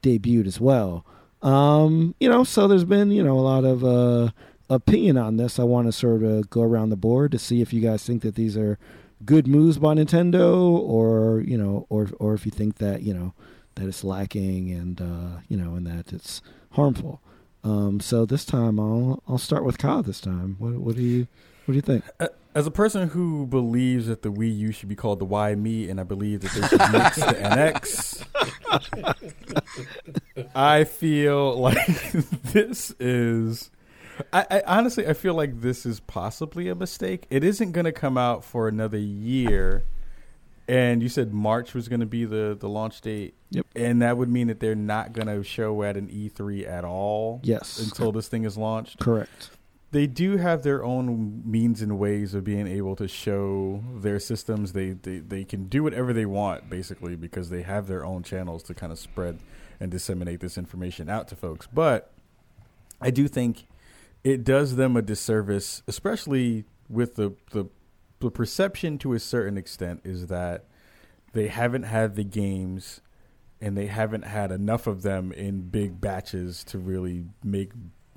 debuted as well. Um, you know, so there's been, you know, a lot of uh, opinion on this. I want to sort of go around the board to see if you guys think that these are good moves by Nintendo or, you know, or or if you think that, you know, that it's lacking and uh, you know, and that it's harmful. Um, so this time I'll I'll start with Kyle this time. What what do you what do you think? As a person who believes that the Wii U should be called the Why Me, and I believe that they should mix the NX, I feel like this is. I, I, honestly, I feel like this is possibly a mistake. It isn't going to come out for another year, and you said March was going to be the the launch date. Yep, and that would mean that they're not going to show at an E3 at all. Yes, until this thing is launched. Correct they do have their own means and ways of being able to show their systems. They, they they can do whatever they want basically because they have their own channels to kind of spread and disseminate this information out to folks. But I do think it does them a disservice, especially with the the, the perception to a certain extent is that they haven't had the games and they haven't had enough of them in big batches to really make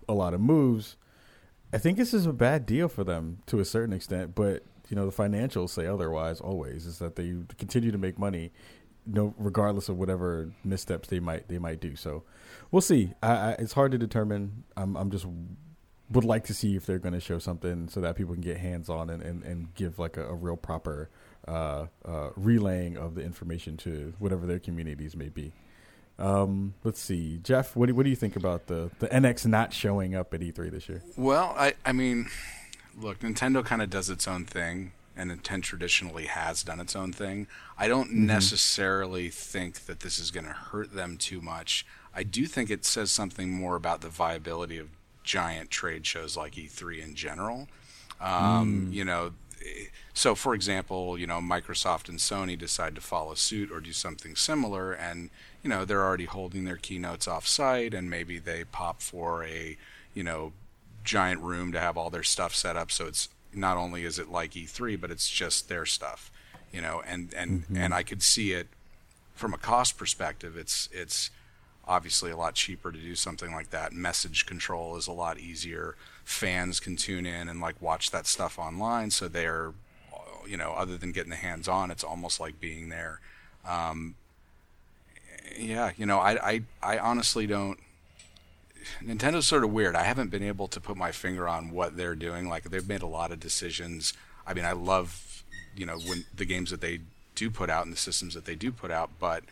a lot of moves. I think this is a bad deal for them to a certain extent, but you know the financials say otherwise. Always is that they continue to make money, no regardless of whatever missteps they might they might do. So we'll see. I, I, it's hard to determine. I'm I'm just would like to see if they're going to show something so that people can get hands on and, and, and give like a, a real proper uh, uh, relaying of the information to whatever their communities may be. Um, let's see, Jeff. What do, what do you think about the the NX not showing up at E3 this year? Well, I I mean, look, Nintendo kind of does its own thing, and Nintendo traditionally has done its own thing. I don't necessarily think that this is going to hurt them too much. I do think it says something more about the viability of giant trade shows like E3 in general. Um, You know, so for example, you know, Microsoft and Sony decide to follow suit or do something similar, and you know they're already holding their keynotes off-site, and maybe they pop for a you know giant room to have all their stuff set up, so it's not only is it like E3, but it's just their stuff, you know, and and and I could see it from a cost perspective. It's it's obviously a lot cheaper to do something like that. Message control is a lot easier. Fans can tune in and like watch that stuff online, so they're, you know, other than getting the hands on, it's almost like being there. Um, yeah, you know, I, I, I honestly don't. Nintendo's sort of weird. I haven't been able to put my finger on what they're doing. Like they've made a lot of decisions. I mean, I love, you know, when the games that they do put out and the systems that they do put out, but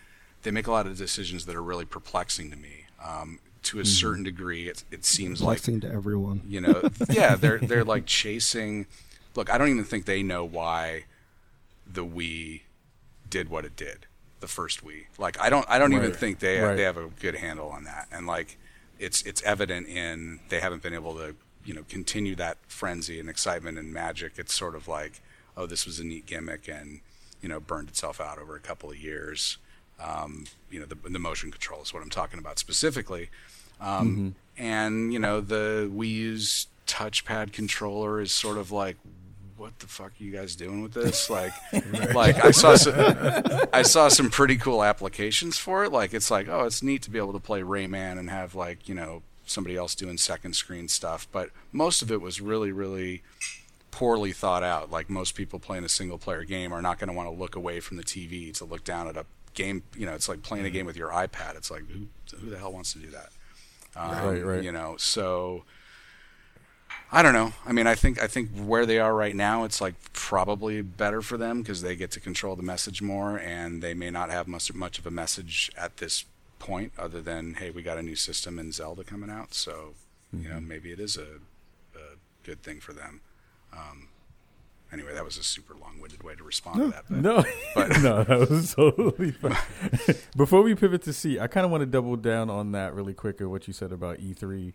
they make a lot of decisions that are really perplexing to me. Um, to a certain degree, it, it seems like Flexing to everyone. you know, yeah, they're they're like chasing. Look, I don't even think they know why the Wii did what it did, the first Wii. Like, I don't I don't even think they Right. they have a good handle on that. And like, it's it's evident in they haven't been able to you know continue that frenzy and excitement and magic. It's sort of like, oh, this was a neat gimmick and you know burned itself out over a couple of years. Um, you know, the, the motion control is what I'm talking about specifically. Um, And you know, the Wii U's touchpad controller is sort of like, what the fuck are you guys doing with this? Like, like I saw some, I saw some pretty cool applications for it. Like, it's like, oh, it's neat to be able to play Rayman and have like you know somebody else doing second screen stuff. But most of it was really, really poorly thought out. Like most people playing a single player game are not going to want to look away from the TV to look down at a game. You know, it's like playing a game with your iPad. It's like who who the hell wants to do that? Um, Right, right. You know, so I don't know. I mean, I think I think where they are right now, it's like probably better for them because they get to control the message more, and they may not have much much of a message at this point, other than hey, we got a new system and Zelda coming out, so you know maybe it is a, a good thing for them. Um, anyway, that was a super long-winded way to respond to that. But No, But- no, that was totally fine. Before we pivot to C, I kind of want to double down on that really quick of what you said about E3.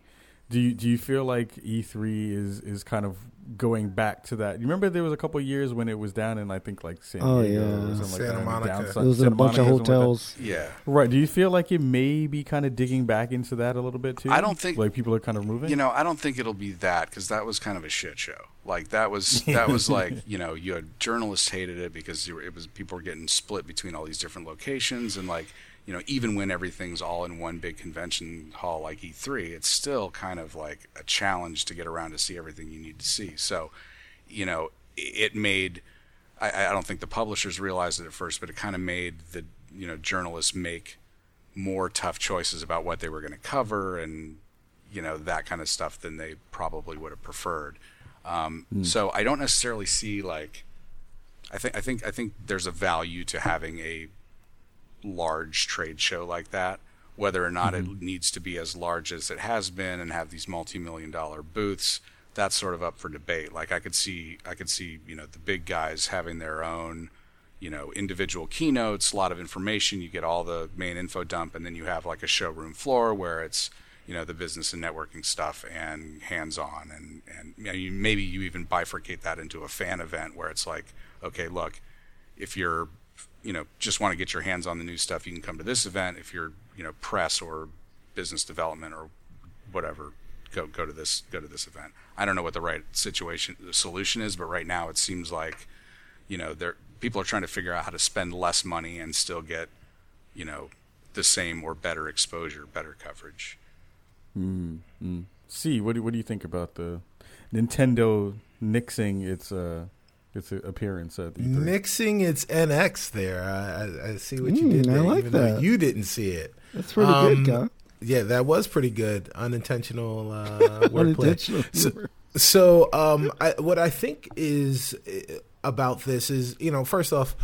Do you do you feel like E3 is is kind of going back to that? You remember there was a couple of years when it was down in I think like San Diego Oh, Diego yeah. or something like Santa that. Monica. down It some- It was in a Santa bunch of Monica, something like hotels. yeah, Right. Do you feel like it may be kind of digging back into that a little bit too? I don't think- like people are kind of moving. You know, I don't think it'll be that because that was kind of a shit show. Like that was that was like you know you had journalists hated it because were, it was people were getting split between all these different locations and like you know even when everything's all in one big convention hall like E3, it's still kind of like a challenge to get around to see everything you need to see. So, you know, it made I, I don't think the publishers realized it at first, but it kind of made the you know journalists make more tough choices about what they were going to cover and you know that kind of stuff than they probably would have preferred. Um, So I don't necessarily see like I think I think I think there's a value to having a large trade show like that. Whether or not it mm-hmm. needs to be as large as it has been and have these multi-million dollar booths, that's sort of up for debate. Like I could see, I could see, you know, the big guys having their own, you know, individual keynotes, a lot of information. You get all the main info dump, and then you have like a showroom floor where it's, you know the business and networking stuff and hands on and and you know, you, maybe you even bifurcate that into a fan event where it's like okay look if you're you know just want to get your hands on the new stuff. You can come to this event if you're you know press or business development or whatever. Go go to this go to this event. I don't know what the right situation the solution is but right now it seems like you know there people are trying to figure out how to spend less money and still get you know the same or better exposure better coverage. See, what do, what do you think about the Nintendo nixing its uh its appearance at E E3? Mixing its NX there. I, I, I see what you Mm, did I there, like even though that. you didn't see it. That's pretty Um, good, guy. Yeah, that was pretty good. Unintentional uh, wordplay. Unintentional So, so um, I, what I think is uh, about this is, you know, first off,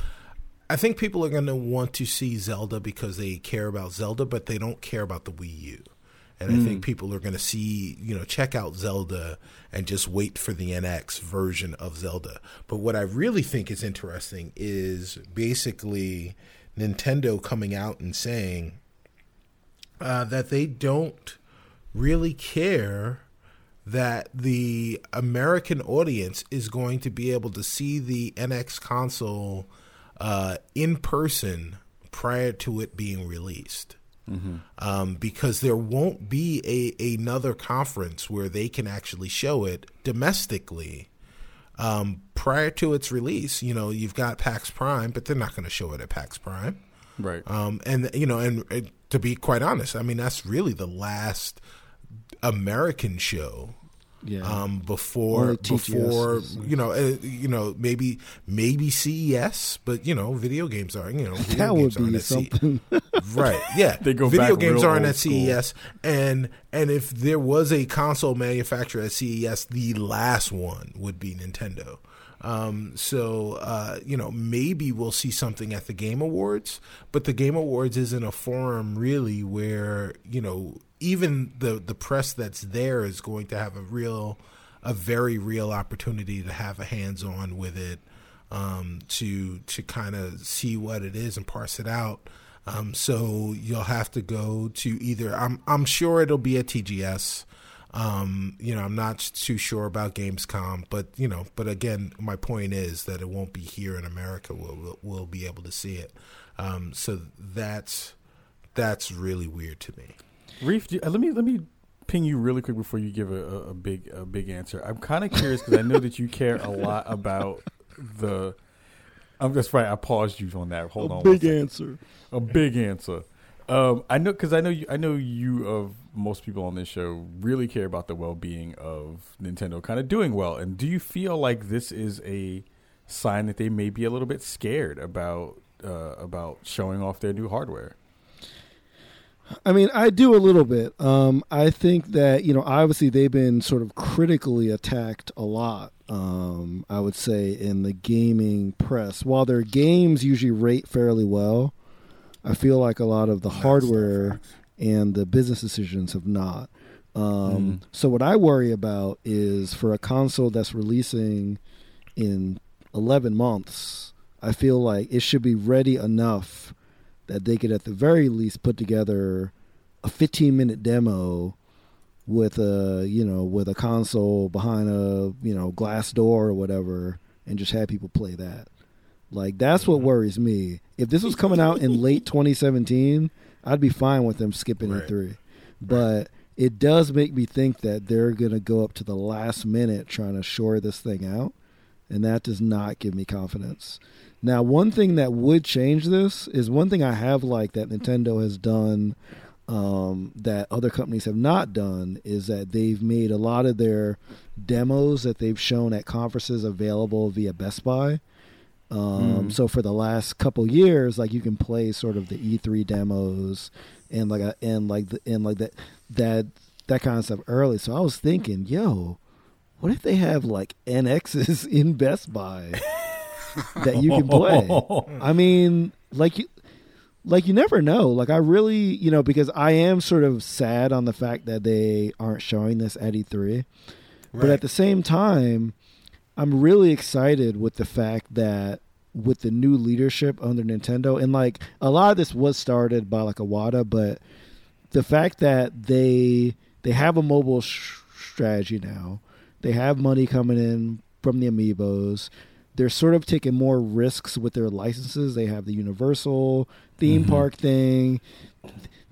I think people are going to want to see Zelda because they care about Zelda, but they don't care about the Wii U. And I think people are going to see, you know, check out Zelda and just wait for the NX version of Zelda. But what I really think is interesting is basically Nintendo coming out and saying uh, that they don't really care that the American audience is going to be able to see the NX console uh, in person prior to it being released. Um, because there won't be a another conference where they can actually show it domestically um, prior to its release. You know, you've got PAX Prime, but they're not going to show it at PAX Prime. Right. Um, and you know, and, uh to be quite honest, I mean that's really the last American show Yeah. um, before before you know uh, you know maybe maybe CES, but you know video games are you know video that would games aren't be at C- right? Yeah, They go video games aren't at. CES, and and if there was a console manufacturer at CES, the last one would be Nintendo. Um, so uh, you know maybe we'll see something at the Game Awards, but the Game Awards isn't a forum really where you know even the the press that's there is going to have a real a very real opportunity to have a hands on with it um, to to kind of see what it is and parse it out. Um, so you'll have to go to either. I'm I'm sure it'll be at TGS. Um, you know, I'm not too sure about Gamescom, but you know, but again, my point is that it won't be here in America. We'll we'll, be able to see it. Um, so that's that's really weird to me. Reef, uh, let me let me ping you really quick before you give a, a, a big a big answer. I'm kind of curious because I know that you care a lot about the. I'm just right. I paused you on that. Hold on. Big answer. A big answer. Um, I know because I know you. I know you of most people on this show really care about the well-being of Nintendo kind of doing well. And do you feel like this is a sign that they may be a little bit scared about uh, about showing off their new hardware? I mean, I do a little bit. Um, I think that you know, obviously, they've been sort of critically attacked a lot. Um, I would say in the gaming press, while their games usually rate fairly well, I feel like a lot of the hardware and the business decisions have not. Um, So what I worry about is for a console that's releasing in 11 months, I feel like it should be ready enough that they could at the very least put together a 15 minute demo with a you know with a console behind a you know glass door or whatever and just have people play that. Like that's what mm-hmm. worries me. If this was coming out in late 2017 i'd be fine with them skipping Right. e3 but it does make me think that they're going to go up to the last minute trying to shore this thing out and that does not give me confidence now, one thing that would change this is one thing I have liked that Nintendo has done um, that other companies have not done is that they've made a lot of their demos that they've shown at conferences available via Best Buy. Um, So for the last couple years, like you can play sort of the E3 demos and like a, and like the, and like that that that kind of stuff early. So I was thinking, yo, what if they have like NXs in Best Buy? that you can play. I mean, like you like you never know. Like I really, you know, because I am sort of sad on the fact that they aren't showing this at E3. But at the same time, I'm really excited with the fact that with the new leadership under Nintendo and like a lot of this was started by like Iwata, but the fact that they they have a mobile sh- strategy now, they have money coming in from the amiibos. They're sort of taking more risks with their licenses. They have the Universal theme Mhm. park thing.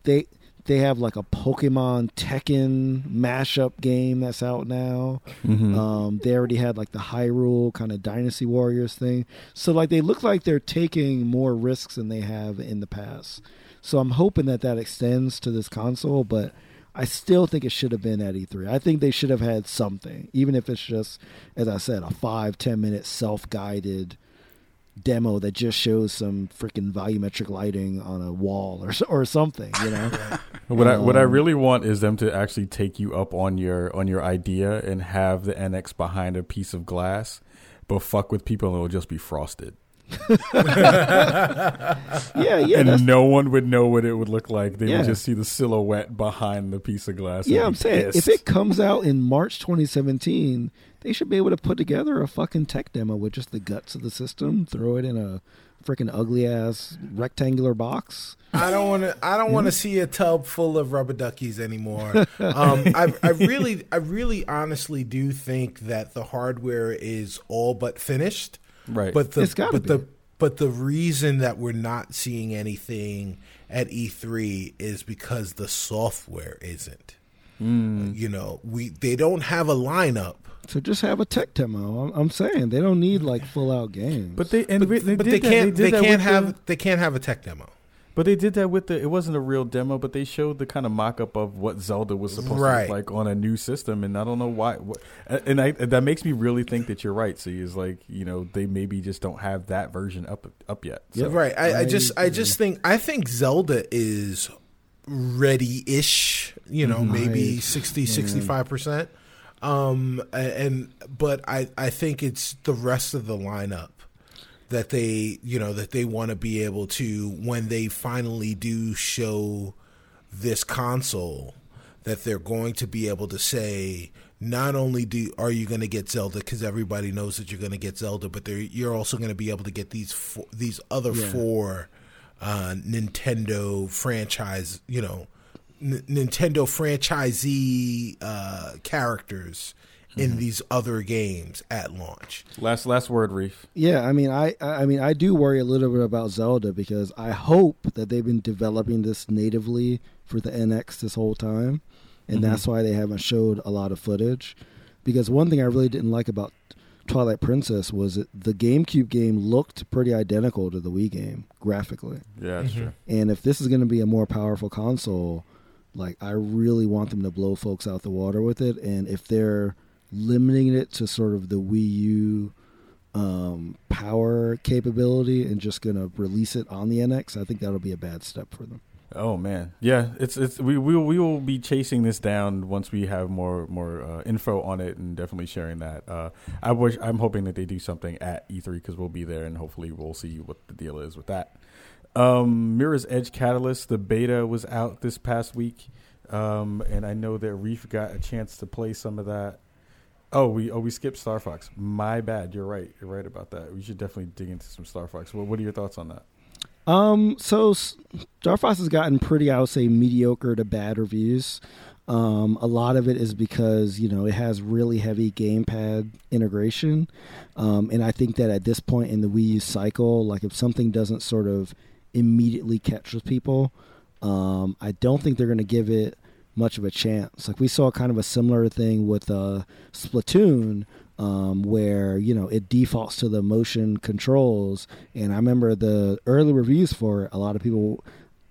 They they have like a Pokemon Tekken mashup game that's out now. Mhm. Um, they already had like the Hyrule kind of Dynasty Warriors thing. So like they look like they're taking more risks than they have in the past. So I'm hoping that that extends to this console, but I still think it should have been at E3. I think they should have had something, even if it's just, as I said, a five ten minute self guided demo that just shows some freaking volumetric lighting on a wall or or something. You know, What I what I Um, really want is them to actually take you up on your on your idea and have the NX behind a piece of glass, but fuck with people and it'll just be frosted. yeah, yeah, and no one would know what it would look like. They Yeah. would just see the silhouette behind the piece of glass. yeah. I'm saying if it comes out in March 2017, they should be able to put together a fucking tech demo with just the guts of the system, throw it in a freaking ugly ass rectangular box. I don't want to. I don't want to see a tub full of rubber duckies anymore. um, I, I really, I really, honestly do think that the hardware is all but finished. Right, But the It's gotta but be. the but the reason that we're not seeing anything at E3 is because the software isn't. Mm. You know, we they don't have a lineup. So just have a tech demo. I'm, I'm saying they don't need like full out games. but they and But, they, but did they can't. did They, can't have. the- they can't have a tech demo. But they did that with the. It wasn't a real demo, but they showed the kind of mock-up of what Zelda was supposed to Right. look like on a new system, and I don't know why. What, and I, that makes me really think that you're right. See, is like you know they maybe just don't have that version up up yet. So. right. I, I I just. I just think. I think Zelda is ready-ish. You know, maybe Right. 60, 65 percent. Um, and but I I think it's the rest of the lineup that they you know that they want to be able to when they finally do show this console that they're going to be able to say not only do are you going to get Zelda because everybody knows that you're going to get Zelda, but they're, you're also going to be able to get these four, these other Yeah. four uh, Nintendo franchise, you know, N- Nintendo franchisee uh, characters in these other games at launch. Last last word, Reef. Yeah, I mean, I, I mean, I do worry a little bit about Zelda because I hope that they've been developing this natively for the NX this whole time, and Mhm. that's why they haven't showed a lot of footage. Because one thing I really didn't like about Twilight Princess was that the GameCube game looked pretty identical to the Wii game graphically, Yeah, that's Mhm. true. and if this is going to be a more powerful console, like I really want them to blow folks out the water with it, and if they're limiting it to sort of the Wii U um, power capability and just going to release it on the NX, I think that'll be a bad step for them. Oh man, yeah. It's it's we we we will be chasing this down once we have more more uh, info on it and definitely sharing that. Uh, I wish I'm hoping that they do something at E3 because we'll be there and hopefully we'll see what the deal is with that. Um, Mirror's Edge Catalyst, the beta was out this past week, um, and I know that Reef got a chance to play some of that. Oh, we oh we skipped Star Fox. My bad. You're right. You're right about that. We should definitely dig into some Star Fox. Well, what are your thoughts on that? Um, so Star Fox has gotten pretty, I would say, mediocre to bad reviews. Um, a lot of it is because you know it has really heavy gamepad integration, um, and I think that at this point in the Wii U cycle, like if something doesn't sort of immediately catch with people, um, I don't think they're going to give it much of a chance. Like we saw kind of a similar thing with uh, Splatoon, um, where you know it defaults to the motion controls, and I remember the early reviews for it. A lot of people,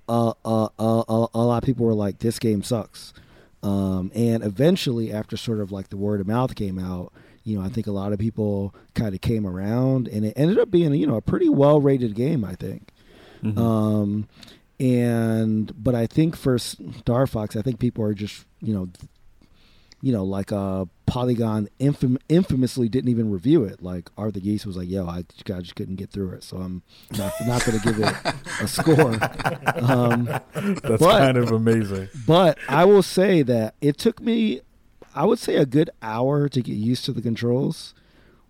uh, uh, uh, a lot of people were like, "This game sucks." Um, and eventually, after sort of like the word of mouth came out, you know, I think a lot of people kind of came around, and it ended up being you know a pretty well rated game. I think. Mhm. Um, and but I think for Star Fox, I think people are just you know, you know, like uh, Polygon infam- infamously didn't even review it. Like Arthur Gies was like, "Yo, I, I just couldn't get through it, so I'm not not going to give it a score." Um, That's but- kind of amazing. but I will say that it took me, I would say, a good hour to get used to the controls,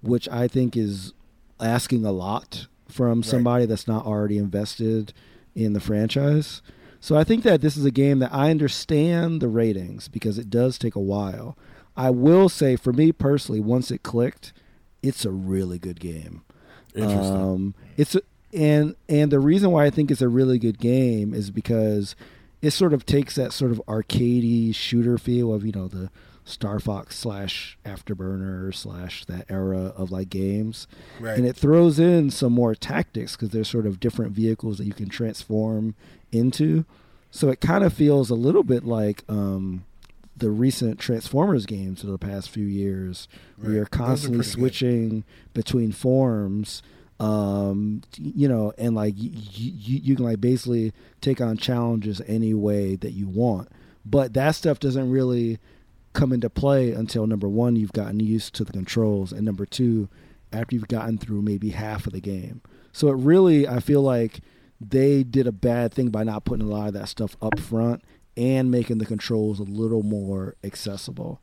which I think is asking a lot from somebody that's not already invested in the franchise. So I think that this is a game that I understand the ratings because it does take a while. I will say, for me personally, once it clicked, it's a really good game. Interesting. Um, it's a, and and the reason why I think it's a really good game is because it sort of takes that sort of arcadey shooter feel of you know the Star Fox slash Afterburner slash that era of like games, Right. and it throws in some more tactics because there's sort of different vehicles that you can transform into. So it kind of feels a little bit like um, the recent Transformers games of the past few years, where Right. you're are constantly pretty good. switching between forms. Um, you know, and like you, you, you can like basically take on challenges any way that you want. But that stuff doesn't really come into play until number one, you've gotten used to the controls, and number two, after you've gotten through maybe half of the game. So it really, I feel like they did a bad thing by not putting a lot of that stuff up front and making the controls a little more accessible.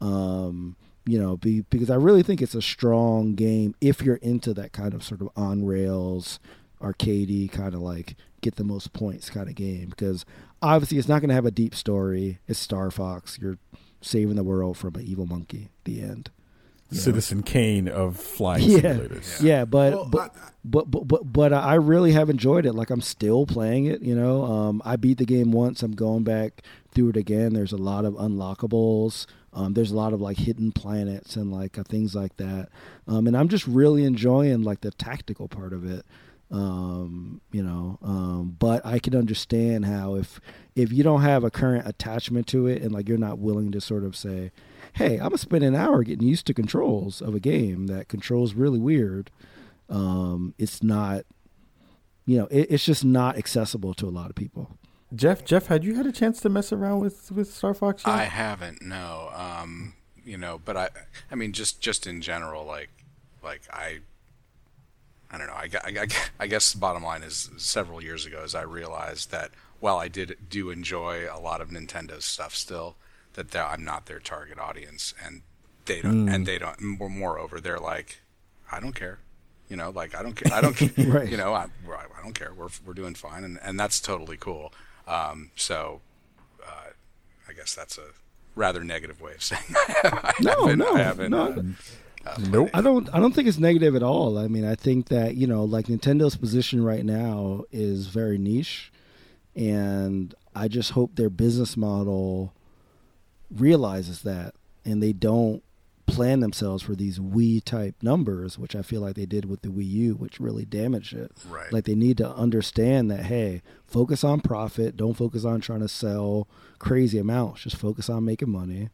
Um, you know, be, because I really think it's a strong game if you're into that kind of sort of on rails, arcadey kind of like get the most points kind of game. Because obviously, it's not going to have a deep story. It's Star Fox. You're saving the world from an evil monkey. The end. you know? Citizen Kane of flying Yeah. simulators. Yeah, but Well, but, but but but but I really have enjoyed it. Like I'm still playing it. You know, um, I beat the game once. I'm going back through it again. There's a lot of unlockables. Um, there's a lot of like hidden planets and like uh, things like that. Um, and I'm just really enjoying like the tactical part of it. Um, you know, um, but I can understand how if if you don't have a current attachment to it and like you're not willing to sort of say, hey, I'm gonna spend an hour getting used to controls of a game that controls really weird. Um, it's not, you know, it, it's just not accessible to a lot of people. Jeff, Jeff, had you had a chance to mess around with with Star Fox yet? I haven't, no. Um, you know, but I, I mean, just just in general, like, like I, I don't know. I, I, I guess the bottom line is several years ago, as I realized that while I did do enjoy a lot of Nintendo's stuff still, that I'm not their target audience, and they don't, and they don't. More, moreover, they're like, I don't care. You know, like I don't care. I don't care. Right. You know, I, I don't care. We're we're doing fine, and and that's totally cool. Um, so uh, I guess that's a rather negative way of saying I No, haven't, no, I haven't, no. uh, Nope. I don't. I don't think it's negative at all. I mean, I think that you know, like Nintendo's position right now is very niche, and I just hope their business model realizes that, and they don't plan themselves for these Wii type numbers, which I feel like they did with the Wii U, which really damaged it. Right. Like they need to understand that hey, focus on profit. Don't focus on trying to sell crazy amounts. Just focus on making money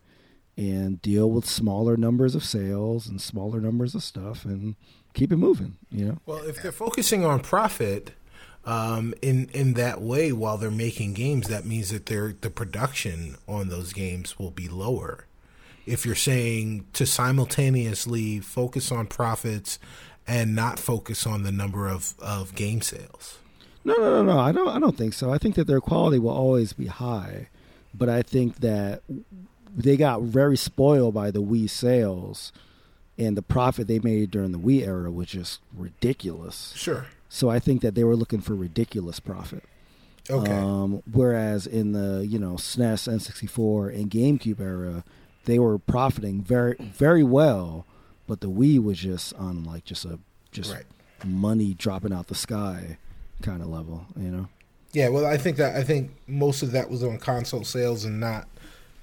and deal with smaller numbers of sales and smaller numbers of stuff and keep it moving, you know? Well, if they're focusing on profit um, in in that way while they're making games, that means that their the production on those games will be lower. If you're saying to simultaneously focus on profits and not focus on the number of, of game sales. No, no, no, no. I don't I don't think so. I think that their quality will always be high, but I think that they got very spoiled by the Wii sales and the profit they made during the Wii era was just ridiculous. Sure. So I think that they were looking for ridiculous profit. Okay. Um, whereas in the you know SNES, N64, and GameCube era, they were profiting very very well, but the Wii was just on like just a just Right. money dropping out the sky kind of level, you know. Yeah, well, I think that I think most of that was on console sales and not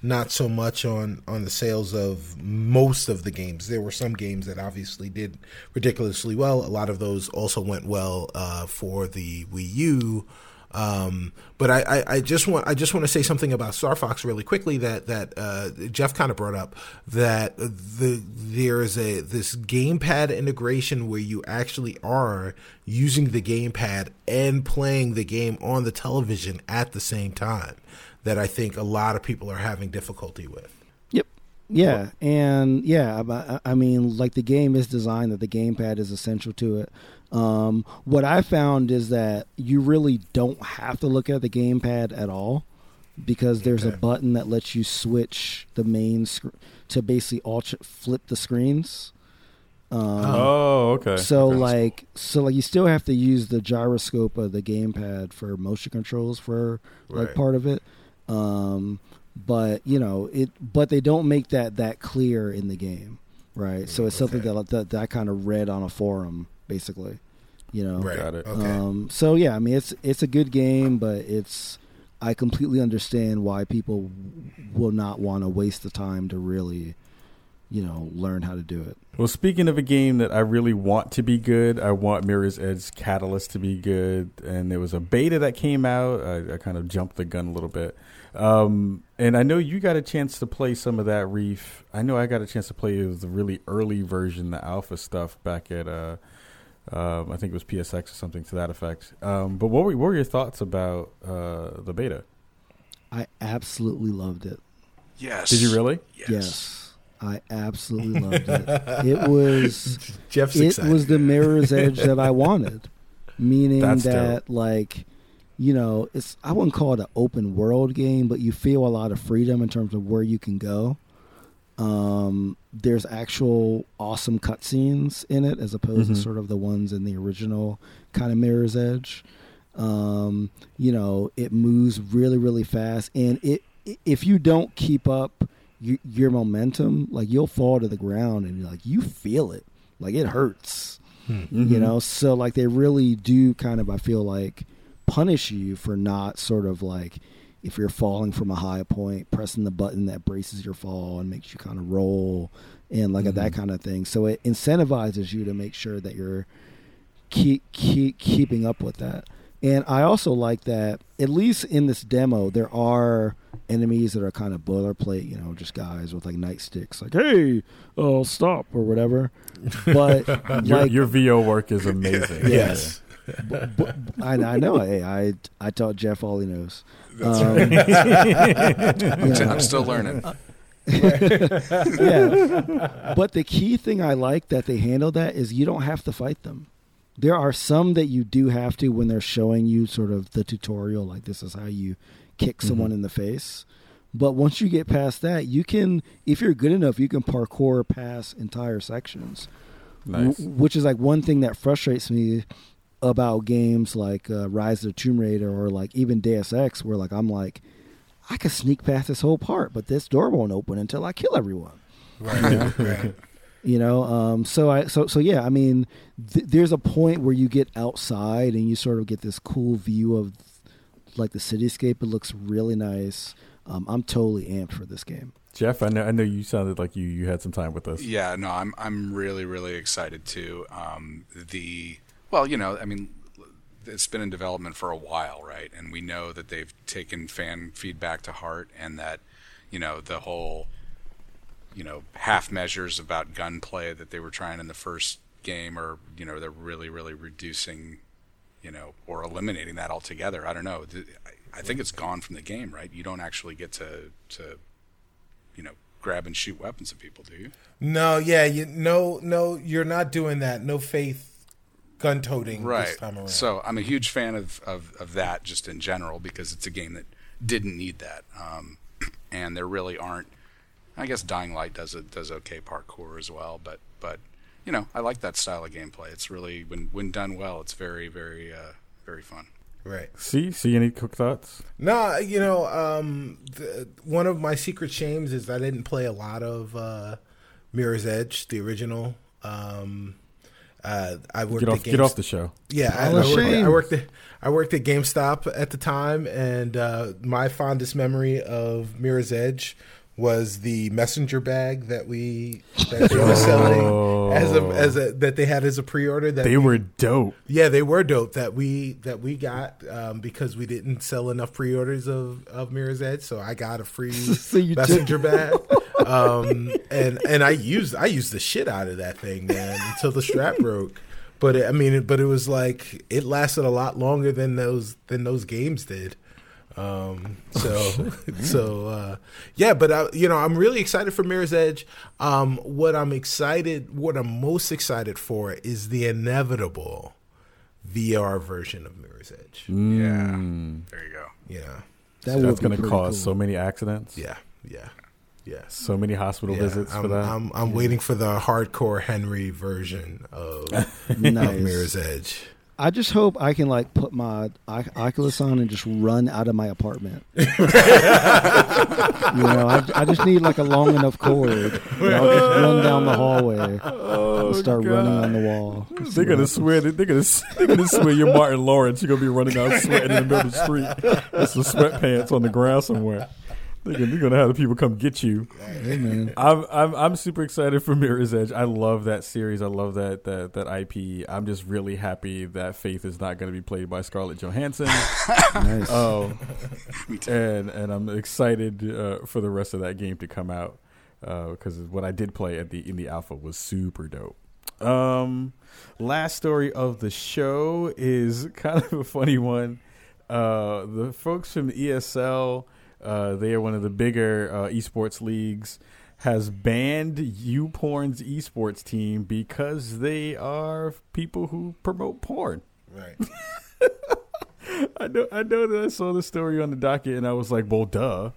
not so much on on the sales of most of the games. There were some games that obviously did ridiculously well. A lot of those also went well uh, for the Wii U. Um, but I, I, I just want I just want to say something about Star Fox really quickly that that uh, Jeff kind of brought up that the there is a this gamepad integration where you actually are using the gamepad and playing the game on the television at the same time that I think a lot of people are having difficulty with. Yep. Yeah, and yeah, I, I mean, like the game is designed that the gamepad is essential to it. Um, what I found is that you really don't have to look at the gamepad at all because there's a button that lets you switch the main sc- to basically alt- flip the screens. Um, Oh, okay. So Okay. like so like you still have to use the gyroscope of the gamepad for motion controls for like Right. part of it. Um but you know, it but they don't make that that clear in the game. Right? So it's something Okay. that, that that I kind of read on a forum basically. You know. Right. Got it. Okay. Um so yeah, I mean it's it's a good game but it's I completely understand why people will not want to waste the time to really you know, learn how to do it. Well, speaking of a game that I really want to be good, I want Mirror's Edge Catalyst to be good. And there was a beta that came out. I, I kind of jumped the gun a little bit. Um, and I know you got a chance to play some of that Reef. I know I got a chance to play the really early version, the alpha stuff back at, uh, um, I think it was PSX or something to that effect. Um, but what were, what were your thoughts about uh, the beta? I absolutely loved it. Yes. Did you really? Yes. I absolutely loved it. It was Jeff's it excited. was the mirror's edge that I wanted. Meaning That's that like you know, it's I wouldn't call it an open world game, but you feel a lot of freedom in terms of where you can go. Um, there's actual awesome cutscenes in it as opposed Mhm. to sort of the ones in the original kind of Mirror's Edge. Um, you know, it moves really, really fast, and it if you don't keep up your, your momentum, like you'll fall to the ground, and like you feel it, like it hurts Mm-hmm. you know so like they really do kind of i feel like punish you for not sort of like if you're falling from a high point pressing the button that braces your fall and makes you kind of roll and like that mm-hmm. kind of thing. So it incentivizes you to make sure that you're keep, keep keeping up with that. And i also like that at least in this demo there are enemies that are kind of boilerplate you know just guys with like nightsticks like hey oh stop or whatever. But Your, like your VO work is amazing. yes. I, I know. Hey, I I taught Jeff all he knows. Um, you know, I'm still learning. yeah. But the key thing I like that they handle that is you don't have to fight them. There are some that you do have to when they're showing you sort of the tutorial, like this is how you kick someone in the face. But once you get past that, you can, if you're good enough, you can parkour past entire sections. Nice. W- which is like one thing that frustrates me about games like uh, Rise of the Tomb Raider or like even Deus Ex, where like I'm like, I could sneak past this whole part, but this door won't open until I kill everyone. Right. right. You know, um, so I so so yeah. I mean, th- there's a point where you get outside and you sort of get this cool view of like the cityscape. It looks really nice. Um, I'm totally amped for this game. Jeff, I know I know you sounded like you, you had some time with us. Yeah, no, I'm I'm really really excited too. Um, the well, you know, I mean, it's been in development for a while, right? And we know that they've taken fan feedback to heart, and that you know the whole you know half measures about gunplay that they were trying in the first game, or you know they're really really reducing, you know, or eliminating that altogether. I don't know. I- think it's gone from the game, right? You don't actually get to to you know grab and shoot weapons at people, do you? No, yeah, you no, no, you're not doing that. No faith gun toting this time around. So I'm a huge fan of, of, of that just in general because it's a game that didn't need that. Um, and there really aren't. I guess Dying Light does it does okay parkour as well, but but you know I like that style of gameplay. It's really when when done well, it's very very uh, very fun. right. See, see any quick thoughts? No, you know, um, the, one of my secret shames is I didn't play a lot of uh, Mirror's Edge, the original. Um, uh, I worked Get at off, get off the show. Yeah, I, I, worked at, I worked at I worked at GameStop at the time, and uh, my fondest memory of Mirror's Edge was the messenger bag that we that they were selling as a as a that they had as a pre-order. That They we- were dope. yeah, they were dope that we that we got um, because we didn't sell enough pre-orders of, of Mirror's Edge, so I got a free So you took- messenger bag, um, and and I used I used the shit out of that thing, man, until the strap broke. But it, I mean, it, but it was like it lasted a lot longer than those than those games did. Um, so so uh, yeah, but I, you know, I'm really excited for Mirror's Edge. Um, what I'm excited, what I'm most excited for is the inevitable VR version of Mirror's Edge. Mm. Yeah, there you go. Yeah, That would That's going to cause cool. so many accidents. yeah, yeah. Yes. So many hospital Yeah, visits I'm, for that. I'm, I'm waiting for the hardcore Henry version of, of Nice. Mirror's Edge. I just hope I can like put my Oc- Oculus on and just run out of my apartment. you know, I, I just need like a long enough cord. And I'll just run down the hallway oh, and start running on the wall. Oh, They're gonna swear they're gonna they're gonna swear you're Martin Lawrence. You're gonna be running out sweating in the middle of the street with some sweatpants on the ground somewhere. They're gonna, they're gonna have the people come get you. Hey, man. I'm I'm I'm super excited for Mirror's Edge. I love that series. I love that that that IP. I'm just really happy that Faith is not going to be played by Scarlett Johansson. Nice. Oh, and and I'm excited uh, for the rest of that game to come out because what I did play at the in the alpha was super dope. Um, last story of the show is kind of a funny one. Uh, the folks from ESL, uh, they are one of the bigger uh, esports leagues, has banned YouPorn's esports team because they are people who promote porn. Right. I know, I know that I saw the story on the docket, and I was like, "Well, duh.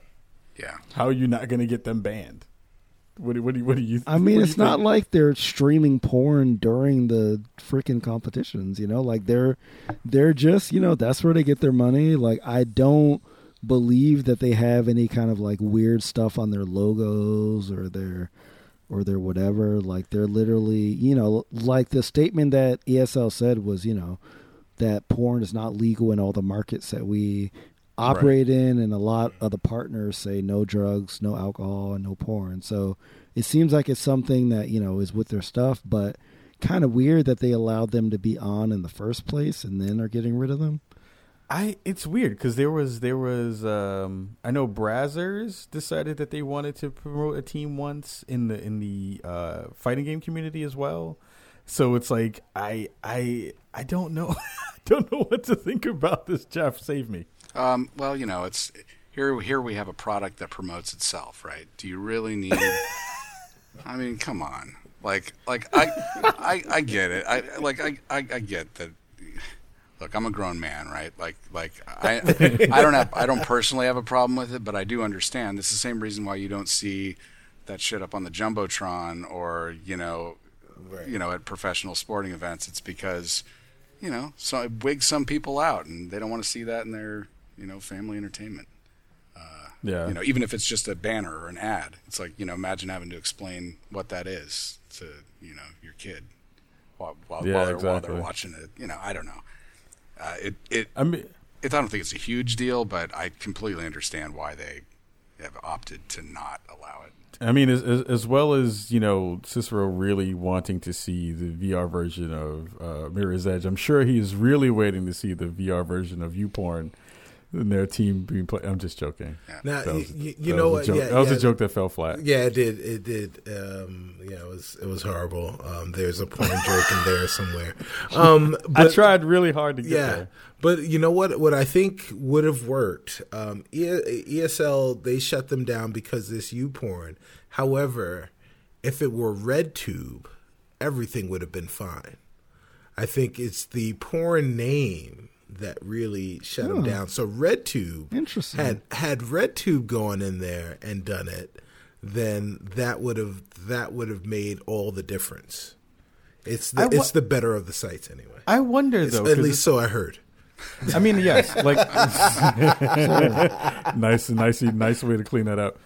Yeah. How are you not going to get them banned?" What do, what do, what do you? I mean, it's not think? like they're streaming porn during the freaking competitions, you know? Like they're they're just, you know, that's where they get their money. Like I don't believe that they have any kind of like weird stuff on their logos or their or their whatever. Like they're literally, you know, like the statement that ESL said was, you know, that porn is not legal in all the markets that we operate in and a lot of the partners say no drugs, no alcohol, and no porn. So it seems like it's something that, you know, is with their stuff, but kind of weird that they allowed them to be on in the first place and then are getting rid of them. I it's weird because there was there was um I know Brazzers decided that they wanted to promote a team once in the in the uh fighting game community as well. So it's like I I I don't know I don't know what to think about this. Jeff, save me. Um, well, you know, it's here. Here we have a product that promotes itself, right? Do you really need? I mean, come on. Like, like I, I, I get it. I like, I, I, I get that. Look, I'm a grown man, right? Like, like I, I don't have, I don't personally have a problem with it, but I do understand. This is the same reason why you don't see that shit up on the jumbotron or you know, Right. you know, at professional sporting events. It's because, you know, so it wigs some people out, and they don't want to see that in their, you know, family entertainment. Uh, yeah, You know, even if it's just a banner or an ad, it's like you know, imagine having to explain what that is to you know your kid while while, Yeah, while, they're, while they're watching it. You know, I don't know. Uh, it it I mean it, I don't think it's a huge deal, but I completely understand why they have opted to not allow it. I mean, as, as well as you know, Cicero really wanting to see the VR version of uh, Mirror's Edge. I'm sure he's really waiting to see the VR version of YouPorn and their team being played. I'm just joking. Now, That was, you, that you know what? a joke. Yeah, that was yeah. a joke that fell flat. Yeah, it did. It did. Um, yeah, it was. It was horrible. Um, there's a porn joke in there somewhere. Um, I tried really hard to get Yeah, there. but you know what? What I think would have worked. Um, E- ESL they shut them down because this YouPorn. However, if it were RedTube, everything would have been fine. I think it's the porn name that really shut them down. So RedTube Interesting. had had RedTube gone in there and done it, then that would have that would have made all the difference. It's the I wa- it's the better of the sites anyway. I wonder It's- though. at least so I heard. I mean, yes, like nice, nice, nice way to clean that up.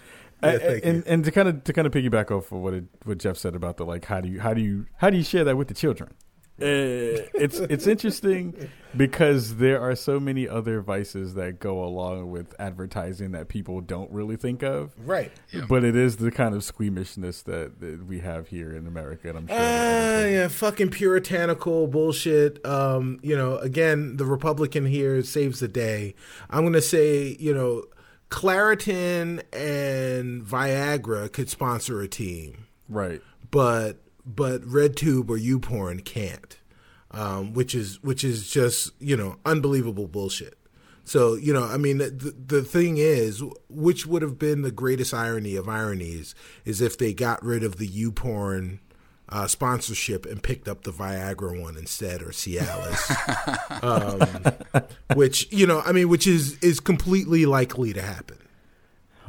Yeah, Uh, and and to kind of to kind of piggyback off of what it, what Jeff said about the like how do you how do you how do you share that with the children? Uh, it's it's interesting because there are so many other vices that go along with advertising that people don't really think of. Right. But it is the kind of squeamishness that, that we have here in America, and I'm sure. Ah, yeah, fucking puritanical bullshit. Um, you know, again, the Republican here saves the day. I'm gonna say, you know, Claritin and Viagra could sponsor a team, right. but but RedTube or YouPorn can't, um, which is which is just you know unbelievable bullshit. So you know, I mean, the, the thing is, which would have been the greatest irony of ironies is if they got rid of the YouPorn uh, sponsorship and picked up the Viagra one instead, or Cialis, um, which you know, I mean, which is is completely likely to happen.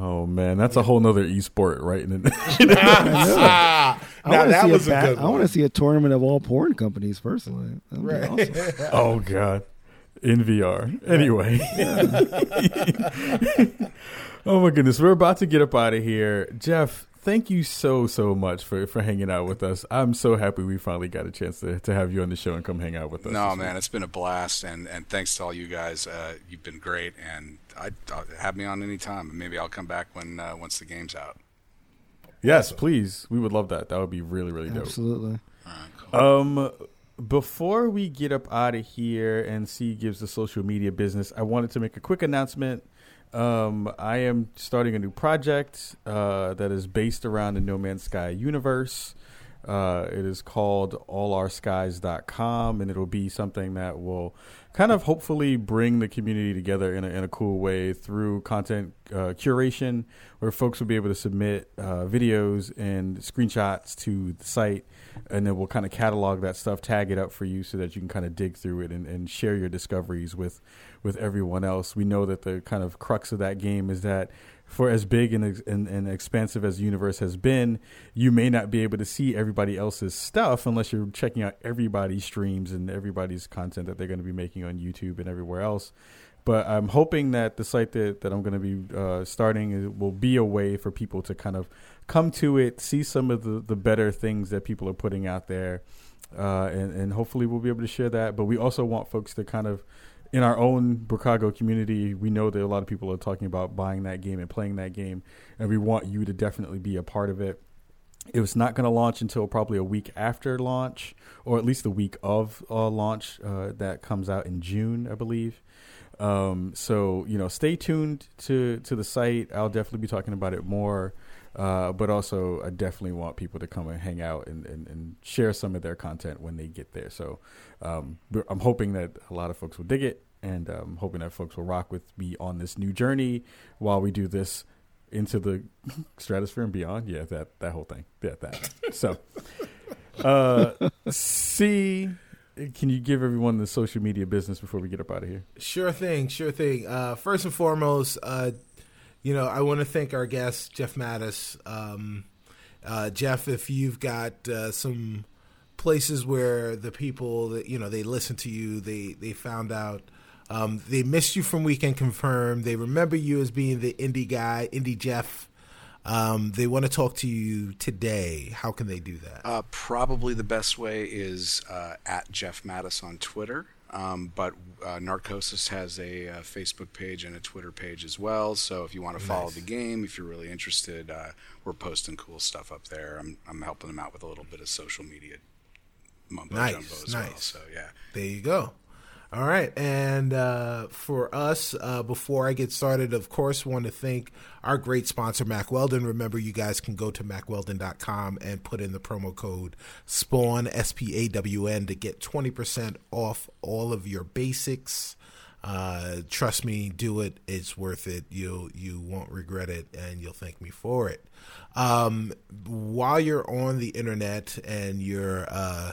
Oh man, that's a whole nother esport, right? in it. Ah, I now wanna that see was a a bat- good I want to see a tournament of all porn companies personally. Right. awesome. oh god, in VR. Anyway, oh my goodness, we're about to get up out of here. Jeff, thank you so so much for for hanging out with us. I'm so happy we finally got a chance to to have you on the show and come hang out with us. No, man, week. it's been a blast, and, and thanks to all you guys. Uh, you've been great, and I uh, have me on any time. Maybe I'll come back when uh, once the game's out. Yes, please. We would love that. That would be really really dope. Absolutely. Um, before we get up out of here and see gives the social media business, I wanted to make a quick announcement. Um, I am starting a new project uh, that is based around the No Man's Sky universe. Uh, it is called allourskies.com, and it'll be something that will kind of hopefully bring the community together in a, in a cool way through content uh, curation, where folks will be able to submit uh, videos and screenshots to the site, and then we'll kind of catalog that stuff, tag it up for you, so that you can kind of dig through it and, and share your discoveries with with everyone else. We know that the kind of crux of that game is that for as big and, and, and expansive as the universe has been, you may not be able to see everybody else's stuff unless you're checking out everybody's streams and everybody's content that they're going to be making on YouTube and everywhere else. But I'm hoping that the site that, that I'm going to be uh, starting will be a way for people to kind of come to it, see some of the, the better things that people are putting out there, uh, and, and hopefully we'll be able to share that. But we also want folks to kind of in our own Bricago community, we know that a lot of people are talking about buying that game and playing that game, and we want you to definitely be a part of it. It was not going to launch until probably a week after launch, or at least the week of uh, launch. Uh, that comes out in June, I believe. Um, so you know, stay tuned to to the site. I'll definitely be talking about it more. Uh, but also, I definitely want people to come and hang out and, and, and share some of their content when they get there. So um, I'm hoping that a lot of folks will dig it, and I'm hoping that folks will rock with me on this new journey while we do this into the stratosphere and beyond. Yeah, that that whole thing. Yeah, that. So, uh, see, can you give everyone the social media business before we get up out of here? Sure thing, sure thing. Uh, first and foremost, uh, you know, I want to thank our guest, Jeff Mattas. Um, uh, Jeff, if you've got uh, some places where the people that you know they listen to you, they they found out. Um, they missed you from Weekend Confirmed. They remember you as being the indie guy, indie Jeff. Um, they want to talk to you today. How can they do that? Uh, probably the best way is uh, at Jeff Mattas on Twitter. Um, but uh, Narcosis has a, uh Facebook page and a Twitter page as well. So if you want to follow Nice. the game, if you're really interested, uh, we're posting cool stuff up there. I'm, I'm helping them out with a little bit of social media mumbo Nice, jumbo as well. So yeah. There you go. All right, and uh, for us, uh, before I get started, of course, want to thank our great sponsor, Mack Weldon. Remember, you guys can go to mackweldon.com and put in the promo code SPAWN, S P A W N, to get 20% off all of your basics. Uh, trust me, do it. It's worth it. You you won't regret it, and you'll thank me for it. Um, while you're on the internet and you're uh,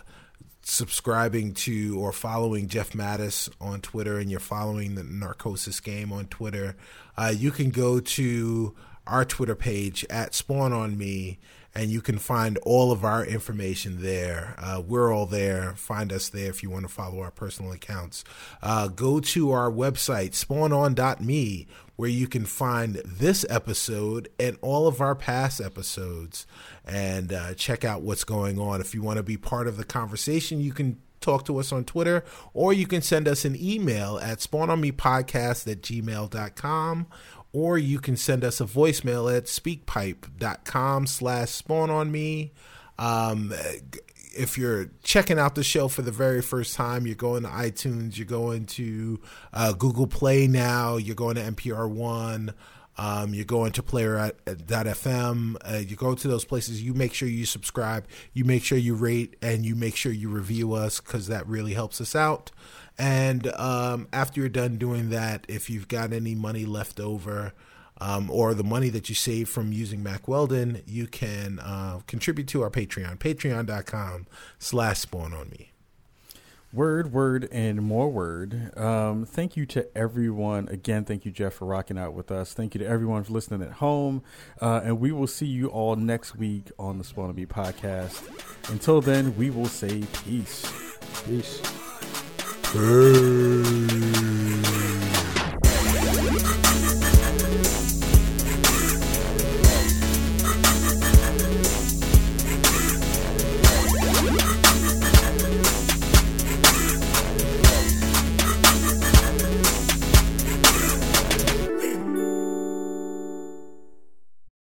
subscribing to or following Jeff Mattas on Twitter and you're following the Narcosis game on Twitter, uh, you can go to our Twitter page at Spawn on Me and you can find all of our information there. Uh, we're all there. Find us there if you want to follow our personal accounts. Uh, go to our website, spawnon.me, where you can find this episode and all of our past episodes and uh, check out what's going on. If you want to be part of the conversation, you can talk to us on Twitter or you can send us an email at spawnonmepodcast at gmail.com or you can send us a voicemail at speakpipe.com slash spawn on me. Um, if you're checking out the show for the very first time, you're going to iTunes, you're going to uh, Google Play now, you're going to NPR One, um, you're going to player.fm, uh, you go to those places, you make sure you subscribe, you make sure you rate, and you make sure you review us because that really helps us out. And um, after you're done doing that, if you've got any money left over, um, or the money that you save from using Mack Weldon, you can uh, contribute to our Patreon, patreon.com slash spawn on me. Word, word, and more word. Um, thank you to everyone. Again, thank you, Jeff, for rocking out with us. Thank you to everyone for listening at home. Uh, and we will see you all next week on the Spawn Beat podcast. Until then, we will say peace. Peace. Peace.